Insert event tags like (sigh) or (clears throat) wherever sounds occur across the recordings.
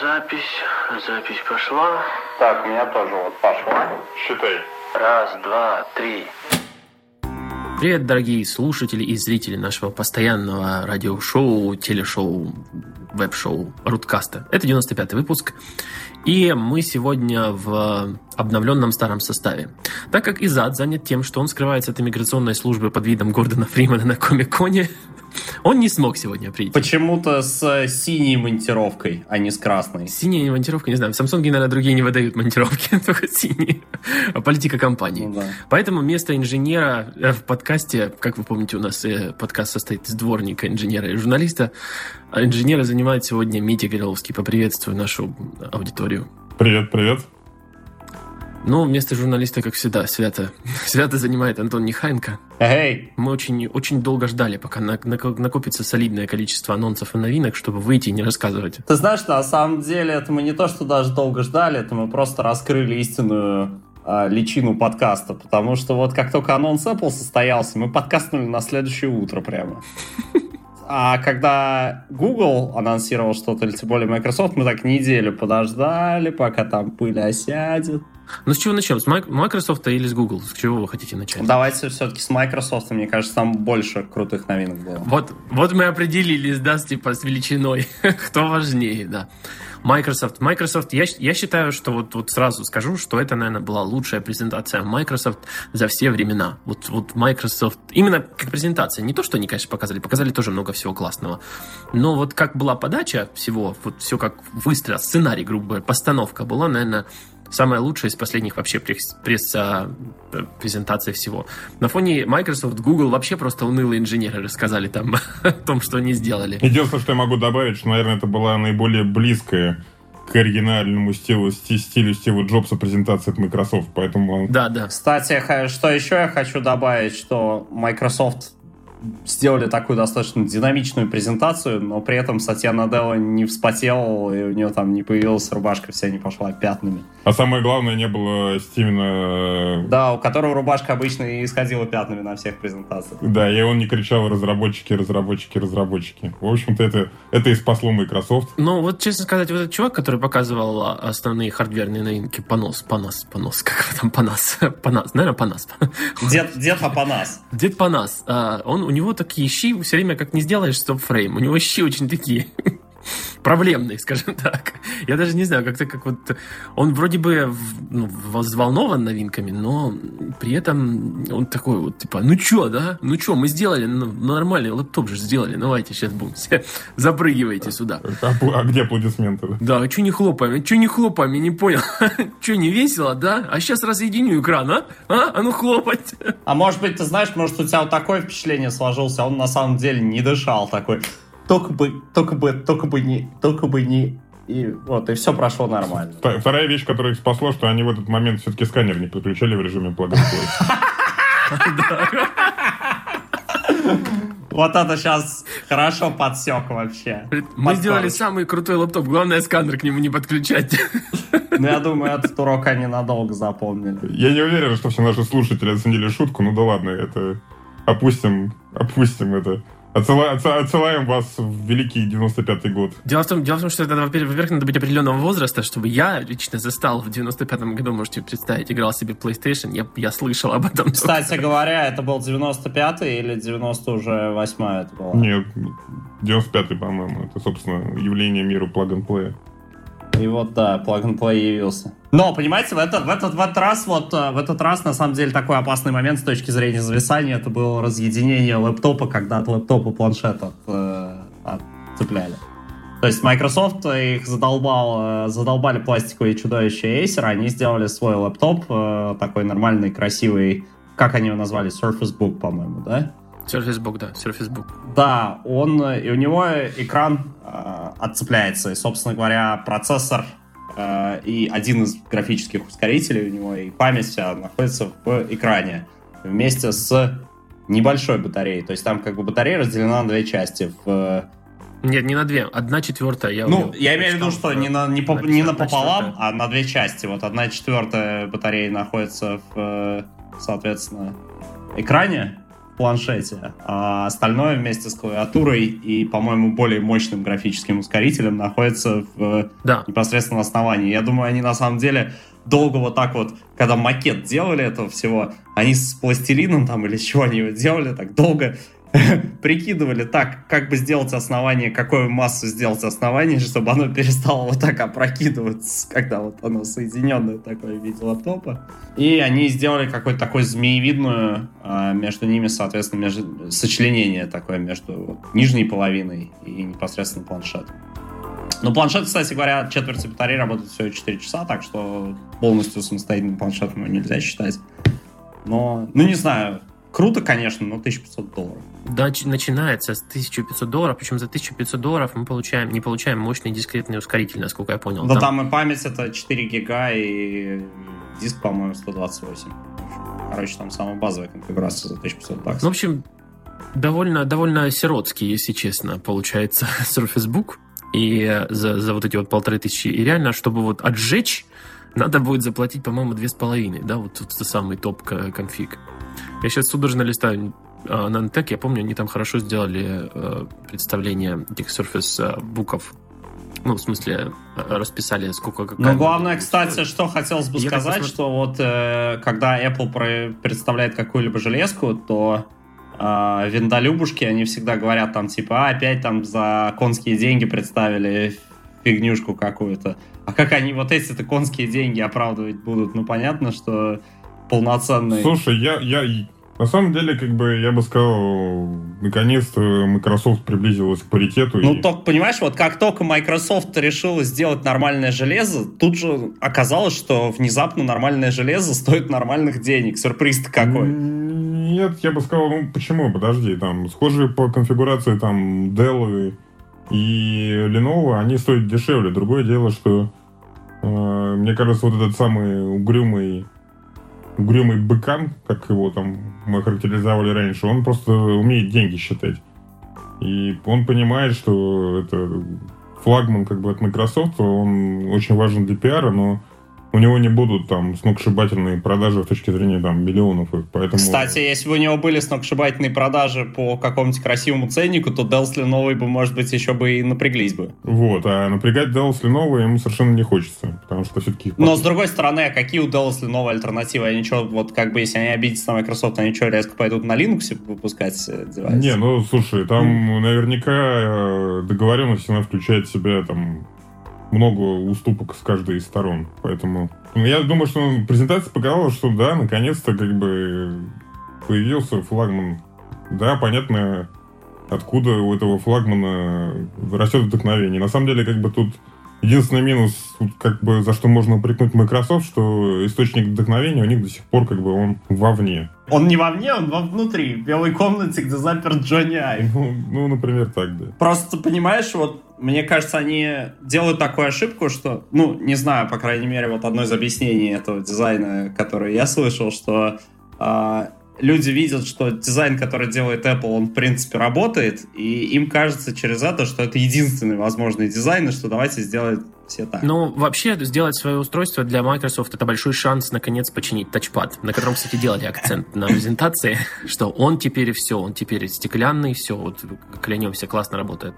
запись. Запись пошла. Так, у меня тоже вот пошла. Считай. Раз, два, три. Привет, дорогие слушатели и зрители нашего постоянного радиошоу, телешоу, веб-шоу Руткаста. Это 95-й выпуск. И мы сегодня в обновленном старом составе. Так как Изад занят тем, что он скрывается от иммиграционной службы под видом Гордона Фримана на Комик-Коне, он не смог сегодня прийти. Почему-то с синей монтировкой, а не с красной. Синяя монтировка, не знаю. В Samsung, наверное, другие не выдают монтировки, (laughs) только синие. Политика компании. Ну да. Поэтому место инженера э, в подкасте, как вы помните, у нас э, подкаст состоит из дворника, инженера и журналиста, а инженера занимает сегодня Митя Гореловский. Поприветствую нашу аудиторию. Привет, привет. Ну, место журналиста, как всегда, свято. (laughs) Свято занимает Антон Нехайенко. Эй, Мы очень, очень долго ждали, пока на- на- накопится солидное количество анонсов и новинок, чтобы выйти и не рассказывать. ты знаешь, на самом деле это мы не то, что даже долго ждали, это мы просто раскрыли истинную а, личину подкаста, потому что вот как только анонс Apple состоялся, мы подкастнули на следующее утро прямо. (laughs) А когда Google анонсировал что-то, или тем более Microsoft, мы так неделю подождали, пока там пыль осядет. Ну, с чего начнем? С Microsoft или с Google? С чего вы хотите начать? Давайте все-таки с Microsoft, мне кажется, там больше крутых новинок было. Вот, вот мы определились, да, с, типа, с величиной. (laughs) Кто важнее, да. Microsoft. Microsoft, я, я считаю, что вот, вот сразу скажу, что это, наверное, была лучшая презентация Microsoft за все времена. Вот, вот Microsoft, именно как презентация. Не то, что они, конечно, показали, показали тоже много всего классного. Но вот как была подача всего, вот все как выстрел, сценарий, грубо говоря, постановка была, наверное, самая лучшая из последних вообще пресс- пресс-презентаций всего. На фоне Microsoft, Google вообще просто унылые инженеры рассказали там (laughs) о том, что они сделали. Единственное, что я могу добавить, что, наверное, это была наиболее близкая к оригинальному стилю, сти- стилю Стива Джобса презентация от Microsoft, поэтому Да, да. Кстати, что еще я хочу добавить, что Microsoft сделали такую достаточно динамичную презентацию, но при этом Сатья Наделла не вспотел, и у нее там не появилась рубашка, вся не пошла пятнами. А самое главное, не было Стивена... Да, у которого рубашка обычно и исходила пятнами на всех презентациях. Да, и он не кричал разработчики, разработчики, разработчики. В общем-то, это, это и спасло Microsoft. Ну, вот, честно сказать, вот этот чувак, который показывал а, основные хардверные новинки, Понос, Понос, Понос, (laughs) как там, Понас, Понас, наверное, Понас. Дед, дед Апанас. Дед Понас, а, он, у него такие щи, все время как не сделаешь стоп-фрейм, у него щи очень такие (laughs) проблемные, (laughs) скажем так. Я даже не знаю, как-то как вот... Он вроде бы ну, взволнован новинками, но при этом он такой вот, типа, ну чё, да? Ну чё, мы сделали, ну, нормальный лэптоп же сделали, давайте сейчас будем, все (laughs) запрыгивайте сюда. А, а где аплодисменты? Да, а чё не хлопаем? Чё не хлопаем? Я не понял. (laughs) чё, не весело, да? А сейчас разъединю экран, а? А? А ну хлопать. А может быть, ты знаешь, может у тебя вот такое впечатление сложилось, а он на самом деле не дышал такой. Только бы, только бы, только бы не, только бы не... И вот, и все прошло нормально. Вторая вещь, которая их спасло, что они в этот момент все-таки сканер не подключали в режиме plug. (laughs) Вот это сейчас хорошо подсек вообще. Мы сделали самый крутой лаптоп. Главное, сканер к нему не подключать. Ну, я думаю, этот урок они надолго запомнили. Я не уверен, что все наши слушатели оценили шутку, ну да ладно, это... Опустим, опустим это. Отсыла- отсылаем, отсылаем вас в великий 95-й год. Дело в том, дело в том что это, во-первых, во-первых, надо быть определенного возраста, чтобы я лично застал в 95-м году, можете представить, играл себе PlayStation, я, я слышал об этом. Кстати говоря, это был 95-й или 90 уже 8 это было? Нет, 95-й, по-моему. Это, собственно, явление мира plug and play. И вот, да, Plug and Play явился. Но, понимаете, в этот, в, этот, в этот раз, вот, э, в этот раз, на самом деле, такой опасный момент с точки зрения зависания, это было разъединение лэптопа, когда от лэптопа планшет от, э, отцепляли. То есть Microsoft их задолбал, э, задолбали пластиковые чудовища Acer, они сделали свой лэптоп, такой нормальный, красивый, как они его назвали, Surface Book, по-моему, да? Surface Book, да, Surface Book. Да, он, и у него экран э, отцепляется, и, собственно говоря, процессор э, и один из графических ускорителей у него, и память вся находится в экране вместе с небольшой батареей. То есть там как бы батарея разделена на две части. В, Нет, не на две, одна четвертая. Я ну, я имею в виду, что не, на, не, по- не напополам, а на две части. Вот одна четвертая батарея находится в, э, соответственно, экране, планшете, а остальное вместе с клавиатурой и, по-моему, более мощным графическим ускорителем находится в Да. непосредственно основании. Я думаю, они на самом деле долго вот так вот, когда макет делали этого всего, они с пластилином там или с чего они его делали, так долго (laughs) прикидывали так, как бы сделать основание, какую массу сделать основание, чтобы оно перестало вот так опрокидываться, когда вот оно соединенное такое в виде лаптопа. И они сделали какую-то такую змеевидную а, между ними, соответственно, между, сочленение такое между вот, нижней половиной и непосредственно планшетом. Ну, планшет, кстати говоря, четверть батареи работает всего 4 часа, так что полностью самостоятельным планшетом его нельзя считать. Но, ну, не знаю, круто, конечно, но 1500 долларов. Да, начинается с 1500 долларов, причем за 1500 долларов мы получаем, не получаем мощный дискретный ускоритель, насколько я понял. Да там и память это 4 гига и диск, по-моему, 128. Короче, там самая базовая конфигурация за 1500 баксов. Ну, в общем, довольно, довольно сиротский, если честно, получается (laughs) Surface Book. И э, за, за вот эти вот полторы тысячи. И реально, чтобы вот отжечь, надо будет заплатить, по-моему, две с половиной, да, вот это самый топ ко- конфиг. Я сейчас судорожно листаю э, Nantec, я помню, они там хорошо сделали э, представление этих Surface э, буков. Ну, в смысле, э, расписали, сколько... какая Ну, главное, будет кстати, что хотелось бы Я сказать, посмотр- что вот э, когда Apple представляет какую-либо железку, то э, виндолюбушки, они всегда говорят там типа, а, опять там за конские деньги представили фигнюшку какую-то. А как они вот эти-то конские деньги оправдывать будут? Ну, понятно, что полноценный... Слушай, я, я на самом деле, как бы, я бы сказал, наконец-то Microsoft приблизилась к паритету. Ну, и- только, понимаешь, вот как только Microsoft решила сделать нормальное железо, тут же оказалось, что внезапно нормальное железо стоит нормальных денег. Сюрприз-то какой. Нет, я бы сказал, ну почему, подожди, там схожие по конфигурации там Dell и, и Lenovo, они стоят дешевле. Другое дело, что э, мне кажется, вот этот самый угрюмый угрюмый быкан, как его там мы характеризовали раньше, он просто умеет деньги считать. И он понимает, что это флагман как бы от Microsoft, он очень важен для пиара, но у него не будут там сногсшибательные продажи с точки зрения там миллионов их, поэтому... Кстати, если бы у него были сногсшибательные продажи по какому-нибудь красивому ценнику, то Dell с Lenovo бы, может быть, еще бы и напряглись бы. Вот, а напрягать Dell с Lenovo ему совершенно не хочется, потому что все-таки... Но, с другой стороны, а какие у Dell с Lenovo альтернативы? Они что, вот как бы, если они обидятся на Microsoft, они что, резко пойдут на Linux выпускать э, девайсы? Не, ну слушай, там наверняка э, договоренность она включает в себя там много уступок с каждой из сторон. Поэтому ну, я думаю, что презентация показала, что да, наконец-то как бы появился флагман. Да, понятно, откуда у этого флагмана растет вдохновение. На самом деле, как бы тут единственный минус, тут как бы за что можно упрекнуть Microsoft, что источник вдохновения у них до сих пор как бы он вовне. Он не вовне, он вовнутри, в белой комнате, где заперт Джонни Айв. Ну, ну, например, так, да. Просто, понимаешь, вот мне кажется, они делают такую ошибку, что, ну, не знаю, по крайней мере, вот одно из объяснений этого дизайна, которое я слышал, что а, люди видят, что дизайн, который делает Apple, он, в принципе, работает, и им кажется через это, что это единственный возможный дизайн, и что давайте сделаем все так. Ну, вообще, сделать свое устройство для Microsoft это большой шанс, наконец, починить тачпад, на котором, кстати, делали акцент на презентации, (laughs) что он теперь все, он теперь стеклянный, все, вот клянемся, классно работает.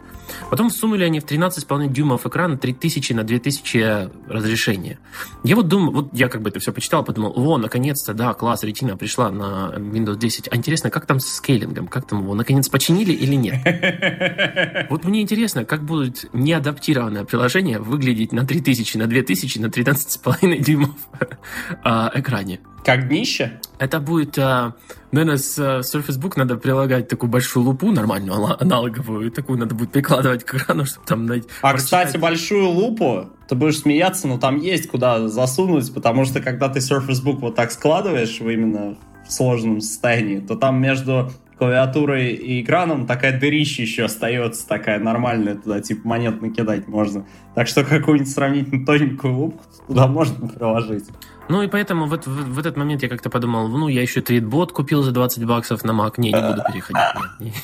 Потом всунули они в 13,5 дюймов экрана 3000 на 2000 разрешения. Я вот думаю, вот я как бы это все почитал, подумал, о, наконец-то, да, класс, ретина пришла на Windows 10. А интересно, как там с скейлингом? Как там его, наконец, починили или нет? (laughs) Вот мне интересно, как будет неадаптированное приложение выглядеть на 3000, на 2000, на 13,5 дюймов (laughs) а, экране. Как днище? Это будет, а, наверное, с а, Surface Book надо прилагать такую большую лупу нормальную, ана- аналоговую, и такую надо будет прикладывать к экрану, (laughs) чтобы там найти. А, кстати, большую лупу, ты будешь смеяться, но там есть куда засунуть, потому что когда ты Surface Book вот так складываешь именно в сложном состоянии, то там между клавиатурой и экраном такая дырища еще остается, такая нормальная, туда типа монет накидать можно. Так что какую-нибудь сравнительно тоненькую лупку туда можно приложить. Ну и поэтому в, эт- в- в этот момент я как-то подумал, ну я еще трейдбот купил за 20 баксов на Mac. Не, не буду переходить.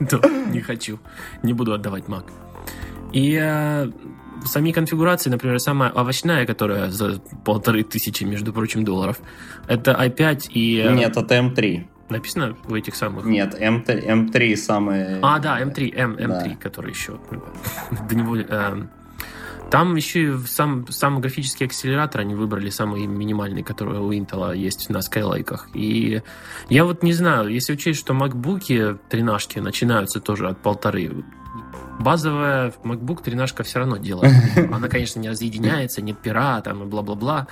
Нет, (laughs) не, хочу. Не буду отдавать Mac. И э, сами конфигурации, например, самая овощная, которая за полторы тысячи, между прочим, долларов, это i5 и... э, Нет, это М3. Написано в этих самых... Нет, M3, M3 самый... А, да, M3, M, M3, Да. который еще... До него... э, Там еще сам, сам графический акселератор они выбрали самый минимальный, который у Intel есть на Skylake. И я вот не знаю, если учесть, что MacBook 13 начинаются тоже от полторы, базовая MacBook 13 все равно делает. (laughs) Она, конечно, не разъединяется, нет пера, там и бла-бла-бла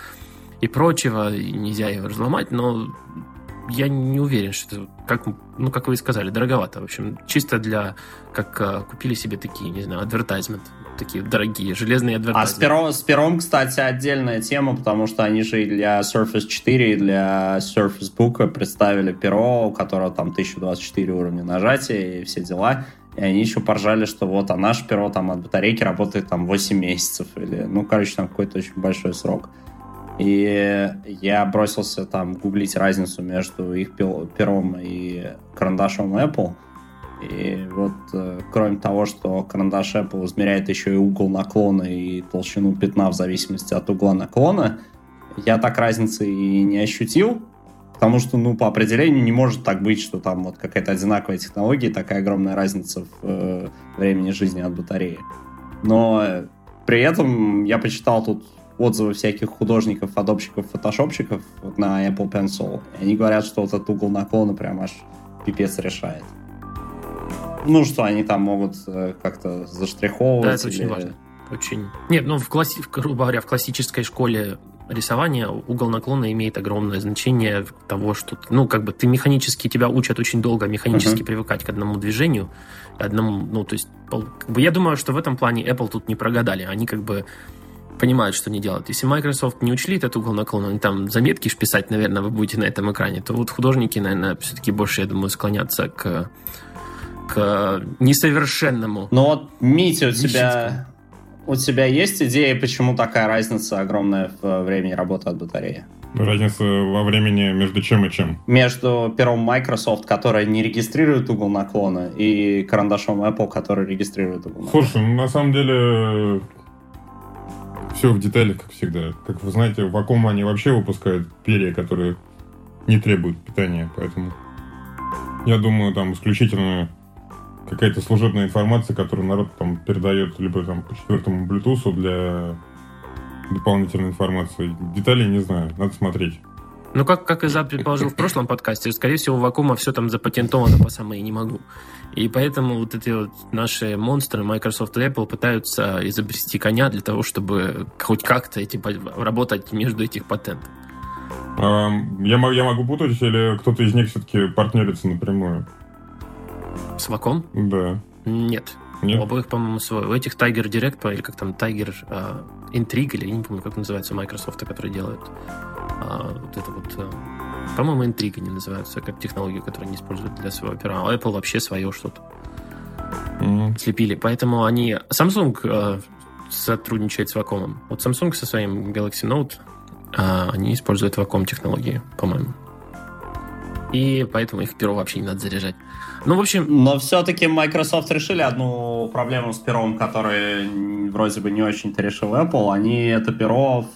и прочего, и нельзя ее разломать, но я не уверен, что это, как, ну, как вы и сказали, дороговато. В общем, чисто для, как а, купили себе такие, не знаю, advertisement, такие дорогие, железные А с advertisement. пером, с пером, кстати, отдельная тема, потому что они же и для Surface 4, и для Surface Book представили перо, у которого там 1024 уровня нажатия и все дела. И они еще поржали, что вот, а наше перо там от батарейки работает там 8 месяцев. Или, ну, короче, там какой-то очень большой срок. И я бросился там гуглить разницу между их пером и карандашом Apple. И вот э, кроме того, что карандаш Apple измеряет еще и угол наклона и толщину пятна в зависимости от угла наклона, я так разницы и не ощутил, потому что, ну, по определению не может так быть, что там вот какая-то одинаковая технология, такая огромная разница в э, времени жизни от батареи. Но э, при этом я почитал тут отзывы всяких художников, фотопщиков, фотошопщиков вот на Apple Pencil. И они говорят, что вот этот угол наклона прям аж пипец решает. Ну, что они там могут э, как-то заштриховывать. Да, это очень или- важно. Очень. Нет, ну, в класси... в- грубо говоря, в классической школе рисования угол наклона имеет огромное значение того, что, ну, как бы ты механически, тебя учат очень долго механически Мгм. привыкать к одному движению, одному, ну, то есть, как бы, я думаю, что в этом плане Apple тут не прогадали. Они как бы понимают, что они делают. Если Microsoft не учли этот угол наклона, они там заметки ж писать, наверное, вы будете на этом экране, то вот художники, наверное, все-таки больше, я думаю, склонятся к, к несовершенному. Ну вот, Митя, у тебя, у тебя есть идея, почему такая разница огромная в времени работы от батареи? Разница во времени между чем и чем. Между пером Microsoft, который не регистрирует угол наклона, и карандашом Apple, который регистрирует угол наклона. Слушай, ну на самом деле все в деталях, как всегда. Как вы знаете, в вакууме они вообще выпускают перья, которые не требуют питания, поэтому я думаю, там исключительно какая-то служебная информация, которую народ там передает либо там по четвертому Bluetooth для дополнительной информации. Деталей не знаю, надо смотреть. Ну, как, как Зап предположил в прошлом подкасте, скорее всего, у Вакума все там запатентовано по самое не могу. И поэтому вот эти вот наши монстры, Microsoft и Apple, пытаются изобрести коня для того, чтобы хоть как-то эти, по- работать между этих патентов. А, я, я могу путать, или кто-то из них все-таки партнерится напрямую? С Ваком? Да. Нет. Нет? У обоих, по-моему, свой. У этих Tiger Direct, или как там, Tiger э, Intrigue, или я не помню, как называется у Microsoft, которые делают. А, вот это вот... э, по-моему, Intrigue они называются, как технологию, которую они используют для своего пера. А Apple вообще свое что-то. Мгм. слепили. Поэтому они... Samsung э, сотрудничает с Wacom. Вот Samsung со своим Galaxy Note, э, они используют Wacom технологии, по-моему. И поэтому их перо вообще не надо заряжать. Ну, в общем, Но все-таки Microsoft решили одну проблему с пером, которую вроде бы не очень-то решил Apple. Они это перо,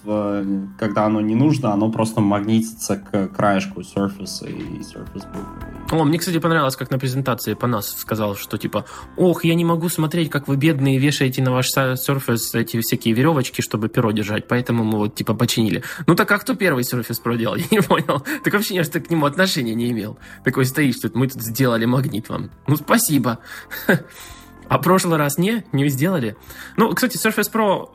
когда оно не нужно, оно просто магнитится к краешку Surface и Surface Book. О, мне, кстати, понравилось, как на презентации по нас сказал, что типа, ох, я не могу смотреть, как вы бедные вешаете на ваш Surface эти всякие веревочки, чтобы перо держать, поэтому мы вот типа починили. Ну так а кто первый Surface Pro делал? (laughs) Я не понял. Так вообще я что к нему отношения не имел. Такой стоишь тут, мы тут сделали магнит вам. Ну спасибо. (laughs) А прошлый раз не? Не сделали? Ну, кстати, Surface Pro,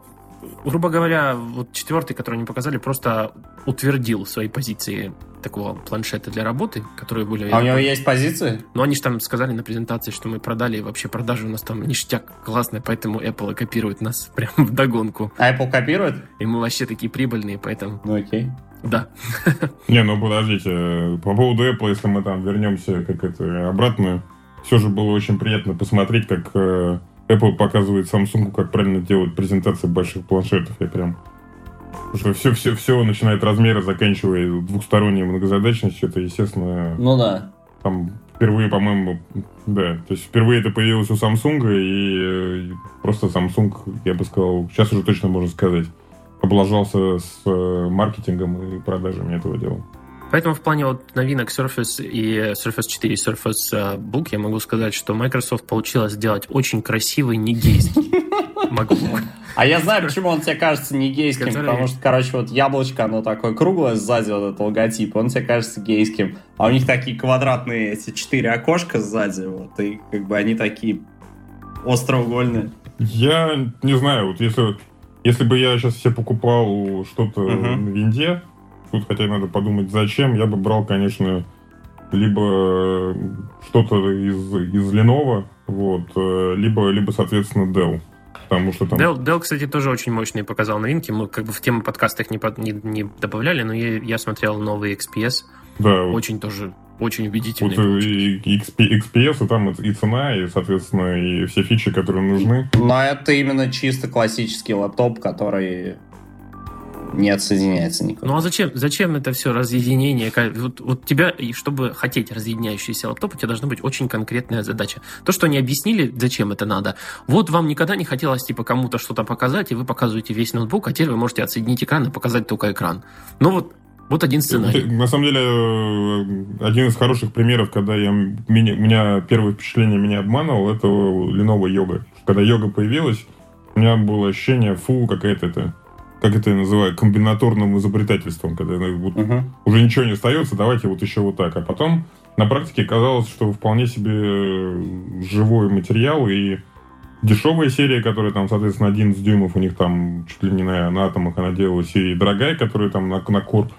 грубо говоря, вот четвертый, который они показали, просто утвердил свои позиции такого планшета для работы, которые были... А у него есть позиции? Ну, они же там сказали на презентации, что мы продали, и вообще продажи у нас там ништяк классная, поэтому Apple копирует нас (laughs) прям в догонку. А Apple копирует? И мы вообще такие прибыльные, поэтому Ну окей. Да. Не, ну подождите, по поводу Apple, если мы там вернемся как это обратно, все же было очень приятно посмотреть, как э, Apple показывает Samsung, как правильно делать презентации больших планшетов. Я прям уже все, все, все, начиная от размера, заканчивая двухсторонней многозадачностью, это, естественно, Ну да. там впервые, по-моему, да, то есть впервые это появилось у Samsung, и э, просто Samsung, я бы сказал, сейчас уже точно можно сказать, облажался с э, маркетингом и продажами этого дела. Поэтому в плане вот новинок Surface и Surface 4 и Surface э, Book я могу сказать, что Microsoft получилось сделать очень красивый не гейский MacBook. (laughs) А я знаю, почему он тебе кажется не гейским, Который- потому что, короче, вот яблочко, оно такое круглое сзади, вот этот логотип, он тебе кажется гейским. А у них такие квадратные эти четыре окошка сзади, вот, и как бы они такие остроугольные. Я не знаю, вот если, если бы я сейчас себе покупал что-то Мгм. на винде, тут хотя надо подумать, зачем, я бы брал, конечно, либо э, что-то из, из Lenovo, вот, э, либо, либо, соответственно, Dell. Потому что там... Dell, Dell, кстати, тоже очень мощные показал новинки. Мы как бы в тему подкаста их не, не, не добавляли, но я, я смотрел новый XPS. да, вот, Очень тоже, очень вот убедительный. и, и XP XPS, и там и цена, и, соответственно, и все фичи, которые нужны. Но это именно чисто классический лаптоп, который не отсоединяется никак. Ну а зачем, зачем это все разъединение? Вот, вот тебя, и чтобы хотеть разъединяющийся лаптоп, у тебя должна быть очень конкретная задача. То, что они объяснили, зачем это надо. Вот вам никогда не хотелось типа кому-то что-то показать, и вы показываете весь ноутбук, а теперь вы можете отсоединить экран и показать только экран. Ну вот, вот один сценарий. На самом деле, э, один из хороших примеров, когда я, меня, у меня первое впечатление меня обманывал, это Lenovo Yoga. Когда йога появилась, у меня было ощущение, фу, какая-то это, как это я называю, комбинаторным изобретательством, когда ну, вот Мгм. уже ничего не остается, давайте вот еще вот так. А потом на практике казалось, что вполне себе э, живой материал и дешевая серия, которая там, соответственно, 11 дюймов, у них там чуть ли не на, на атомах она делалась, и дорогая, которая там на, на кор.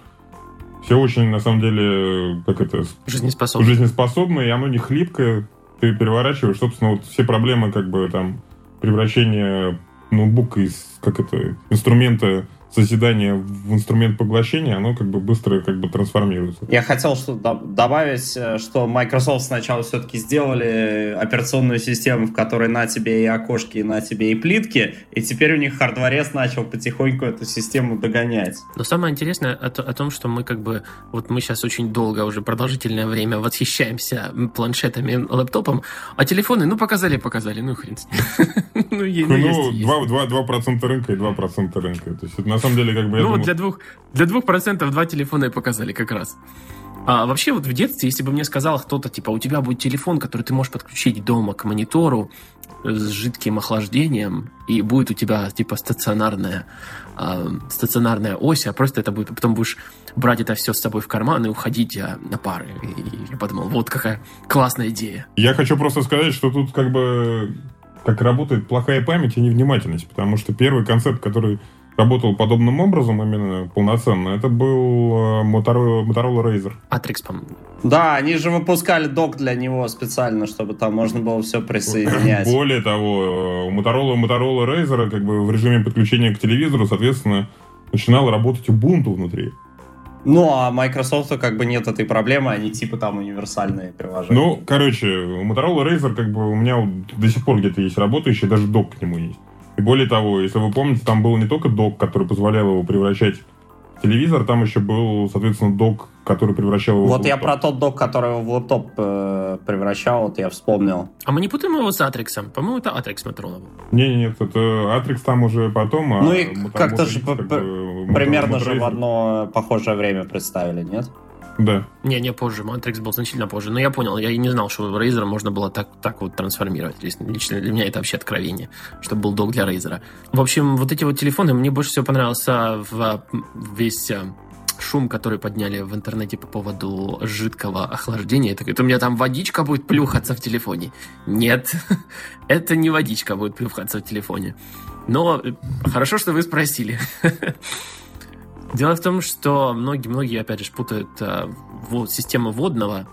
Все очень, на самом деле, как это, Жизнеспособный. жизнеспособно, и оно не хлипкое. Ты переворачиваешь, собственно, вот все проблемы, как бы там, превращения ноутбука из, как это, инструмента созидания в инструмент поглощения, оно как бы быстро как бы трансформируется. Я хотел что до- добавить, э, что Microsoft сначала все-таки сделали операционную систему, в которой на тебе и окошки, и на тебе и плитки, и теперь у них хардварес начал потихоньку эту систему догонять. Но самое интересное о, о том, что мы как бы, вот мы сейчас очень долго, уже продолжительное время восхищаемся планшетами, лэптопом, а телефоны, ну, показали, показали, ну, хрен с ним. (laughs) Ну, е- ну, Ну, есть, есть. 2%, 2, 2% рынка и 2% рынка. То есть, это на самом деле, как бы, я Ну, вот для двух, для двух процентов два телефона и показали как раз. А вообще вот в детстве, если бы мне сказал кто-то, типа, у тебя будет телефон, который ты можешь подключить дома к монитору э, с жидким охлаждением, и будет у тебя, типа, стационарная, а, стационарная ось, а просто это будет, потом будешь брать это все с собой в карман и уходить а, на пары. И я подумал, вот какая классная идея. Я хочу просто сказать, что тут как бы как работает плохая память и невнимательность, потому что первый концепт, который работал подобным образом именно полноценно, это был э, Motorola, Motorola Razr. Атрикс, по-моему. Да, они же выпускали док для него специально, чтобы там можно было все присоединять. Более того, у Motorola, Motorola Razr как бы в режиме подключения к телевизору, соответственно, начинал работать Ubuntu внутри. Ну, а Microsoft как бы нет этой проблемы, они типа там универсальные приложения. Ну, короче, у Motorola Razr как бы у меня до сих пор где-то есть работающий, даже док к нему есть. И более того, если вы помните, там был не только док, который позволял его превращать в телевизор, там еще был, соответственно, док, который превращал его в Вот я про тот док, который его в лэптоп э, превращал, вот я вспомнил. А мы не путаем его с Атриксом? По-моему, это Атрикс Motorola был. Не, нет, это Atrix там уже потом, а Ну и Moto- как-то же как бы, Примерно же в одно похожее время представили, нет? Да. Не, не позже. Matrix был значительно позже. Но я понял, я и не знал, что Razer можно было так, так вот трансформировать. Лично для меня это вообще откровение, что был док для Razer. В общем, вот эти вот телефоны, мне больше всего понравился в, весь э, шум, который подняли в интернете по поводу жидкого охлаждения. Это говорит, у меня там водичка будет плюхаться в телефоне. Нет, (laughs) это не водичка будет плюхаться в телефоне. Но э, хорошо, что вы спросили. (laughs) Дело в том, что многие-многие, опять же, путают э, во- систему водного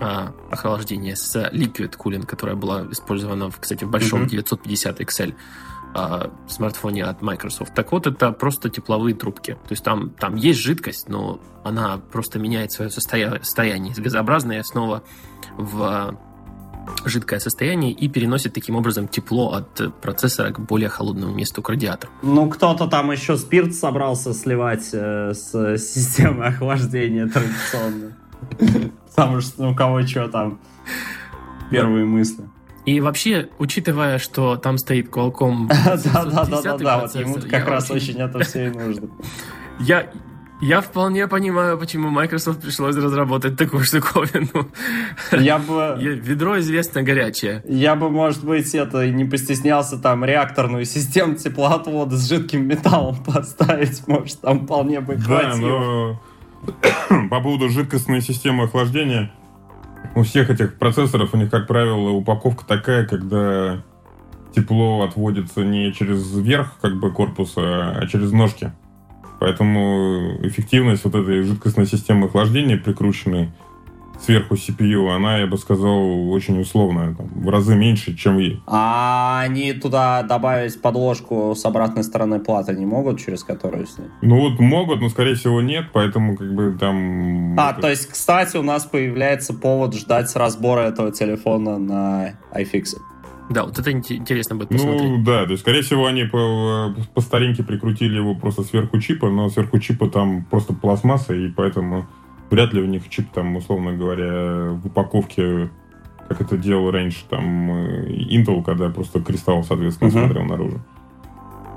э, охлаждения с Liquid Cooling, которая была использована, в, кстати, в большом Мгм. 950 XL э, смартфоне от Microsoft. Так вот, это просто тепловые трубки. То есть там, там есть жидкость, но она просто меняет свое состоя- состояние из газообразной снова в жидкое состояние и переносит таким образом тепло от э, процессора к более холодному месту, к радиатору. Ну, кто-то там еще спирт собрался сливать э, с системы охлаждения традиционно. Потому что ну, у кого что там первые мысли. И вообще, учитывая, что там стоит Qualcomm (laughs) Да-да-да-да-да, вот 10-й ему как раз очень это все и нужно. Я, Я вполне понимаю, почему Microsoft пришлось разработать такую штуковину. Я бы... (laughs) Ведро известно горячее. Я бы, может быть, это не постеснялся там реакторную систему теплоотвода с жидким металлом (laughs) поставить. Может, там вполне бы Да, но (coughs) по поводу жидкостной системы охлаждения, у всех этих процессоров, у них, как правило, упаковка такая, когда тепло отводится не через верх как бы корпуса, а через ножки. Поэтому эффективность вот этой жидкостной системы охлаждения, прикрученной сверху CPU, она, я бы сказал, очень условная, там, в разы меньше, чем и. А они туда добавить подложку с обратной стороны платы не могут, через которую снять? Ну вот могут, но скорее всего нет, поэтому как бы там... А, это... то есть, кстати, у нас появляется повод ждать разбора этого телефона на iFixit. Да, вот это интересно будет посмотреть. Ну, да, то есть, скорее всего, они по, по старинке прикрутили его просто сверху чипа, но сверху чипа там просто пластмасса, и поэтому вряд ли у них чип там, условно говоря, в упаковке, как это делал раньше там э, Intel, когда просто кристалл, соответственно, uh-huh. смотрел наружу.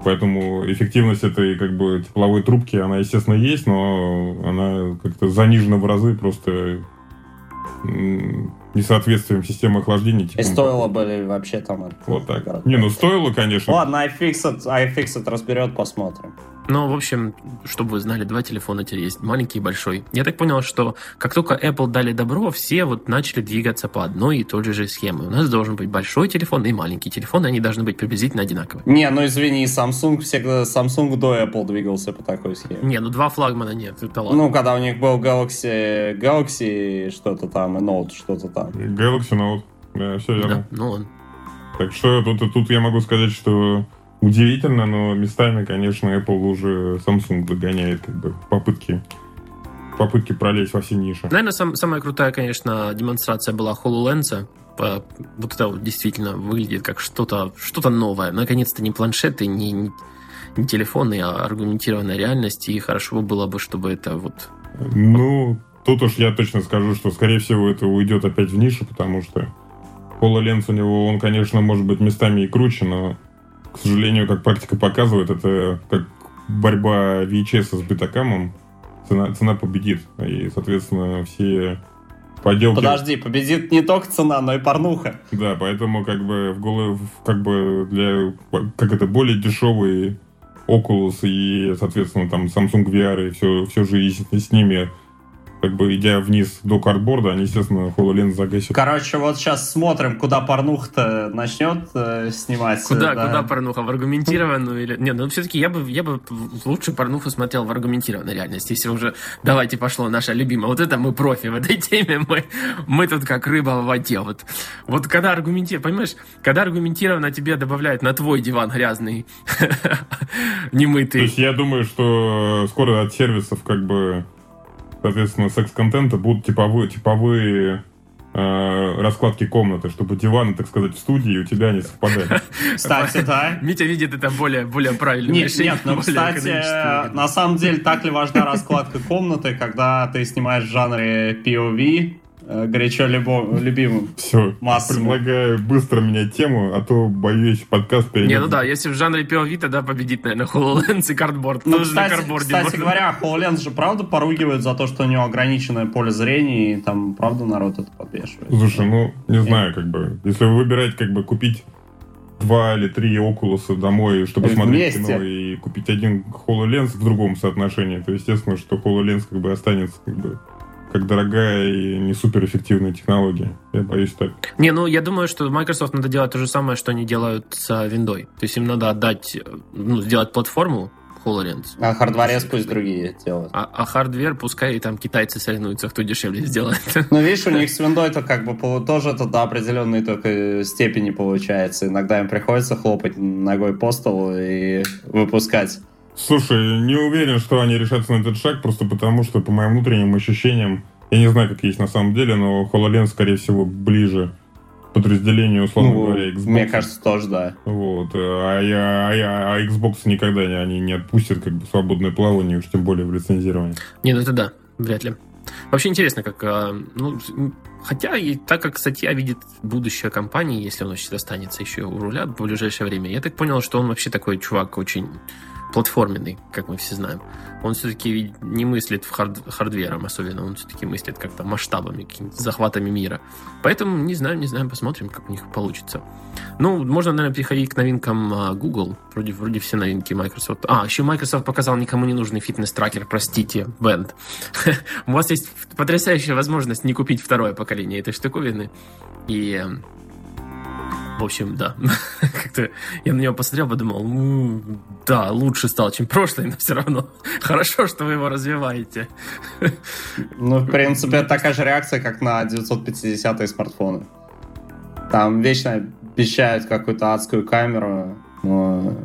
Поэтому эффективность этой как бы тепловой трубки, она, естественно, есть, но она как-то занижена в разы просто несоответствием системы охлаждения. Типа, И стоило бы ли вообще там... Вот так. Не, ну стоило, конечно. Ладно, iFixit, iFixit разберет, посмотрим. Ну, в общем, чтобы вы знали, два телефона теперь есть, маленький и большой. Я так понял, что как только Apple дали добро, все вот начали двигаться по одной и той же схеме. У нас должен быть большой телефон и маленький телефон, и они должны быть приблизительно одинаковые. Не, ну извини, Samsung всегда, Samsung до Apple двигался по такой схеме. Не, ну два флагмана нет, это ладно. Ну, когда у них был Galaxy, Galaxy что-то там, и Note что-то там. Galaxy Note, да, все верно. Да, ну ладно. Так что тут, тут я могу сказать, что Удивительно, но местами, конечно, Apple уже Samsung догоняет как бы, попытки попытки пролезть во все ниши. Наверное, сам, самая крутая, конечно, демонстрация была HoloLens. По, вот это вот действительно выглядит как что-то что новое. Наконец-то не планшеты, не, не, не телефоны, а аргументированная реальность. И хорошо было бы, чтобы это вот... Ну, тут уж я точно скажу, что, скорее всего, это уйдет опять в нишу, потому что HoloLens у него, он, конечно, может быть местами и круче, но к сожалению, как практика показывает, это как борьба VHS с бетакамом. Цена, цена победит. И, соответственно, все поделки... Подожди, победит не только цена, но и порнуха. Да, поэтому как бы в голову, как бы для, как это, более дешевый Oculus и, соответственно, там Samsung VR и все, все же и с, с ними как бы идя вниз до картборда, они, естественно, HoloLens загасят. Короче, вот сейчас смотрим, куда порнуха-то начнет э, снимать. Куда, да. куда порнуха? В аргументированную или... Нет, ну все-таки я бы, я бы лучше порнуху смотрел в аргументированной реальности. Если уже, давайте пошло, наша любимая. Вот это мы профи в этой теме. Мы, мы тут как рыба в воде. Вот, вот когда аргументируют, понимаешь, когда аргументированно тебе добавляют на твой диван грязный, (laughs) немытый. То есть я думаю, что скоро от сервисов как бы соответственно, секс-контента будут типовые, типовые э, раскладки комнаты, чтобы диваны, так сказать, в студии у тебя не совпадали. (laughs) Кстати, да. Митя видит это более, более правильным нет, Нет, но, кстати, на самом деле так ли важна раскладка комнаты, когда ты снимаешь в жанре POV, горячо любо, любимым. Все, массовым. предлагаю быстро менять тему, а то боюсь подкаст перенести. Не, ну да, если в жанре POV, тогда победит, наверное, HoloLens и картборд. Ну, кстати, кстати говоря, HoloLens же правда поругивают за то, что у него ограниченное поле зрения, и там правда народ это подвешивает. Слушай, ну, не знаю, как бы, если вы выбираете, как бы, купить два или три Oculus домой, чтобы смотреть Вместе. кино, и купить один HoloLens в другом соотношении, то естественно, что HoloLens как бы останется как бы как дорогая и не суперэффективная технология. Я боюсь так. Не, ну я думаю, что Microsoft надо делать то же самое, что они делают с Windows. То есть им надо отдать, ну, сделать платформу HoloLens. А hardware пусть другие делают. А, а hardware пускай и там китайцы соревнуются, кто дешевле сделает. (laughs) Ну, видишь, у них с Windows это как бы тоже это до определенной только степени получается. Иногда им приходится хлопать ногой по столу и выпускать Слушай, не уверен, что они решатся на этот шаг, просто потому что, по моим внутренним ощущениям, я не знаю, как есть на самом деле, но HoloLens, скорее всего, ближе подразделению, условно ну, говоря, Xbox. Мне кажется, тоже, да. Вот. А, я, а, я, а Xbox никогда не, они не отпустят как бы свободное плавание, уж тем более в лицензировании. Не, ну это да, вряд ли. Вообще интересно, как... А, ну, хотя, и так как статья видит будущее компании, если он вообще останется еще у руля в ближайшее время, я так понял, что он вообще такой чувак очень платформенный, как мы все знаем. Он все-таки не мыслит в хард хардвером особенно, он все-таки мыслит как-то масштабами, какими-то захватами мира. Поэтому не знаю, не знаю, посмотрим, как у них получится. Ну, можно, наверное, переходить к новинкам а, Google. Вроде, вроде все новинки Microsoft. А, еще Microsoft показал никому не нужный фитнес-трекер, простите, Band. (laughs) У вас есть потрясающая возможность не купить второе поколение этой штуковины. И эм, в общем, да. (laughs) Как-то я на него посмотрел, подумал, да, лучше стал, чем прошлый, но все равно (laughs) хорошо, что вы его развиваете. (laughs) Ну, в принципе, такая же реакция, как на 950-е смартфоны. Там вечно обещают какую-то адскую камеру, но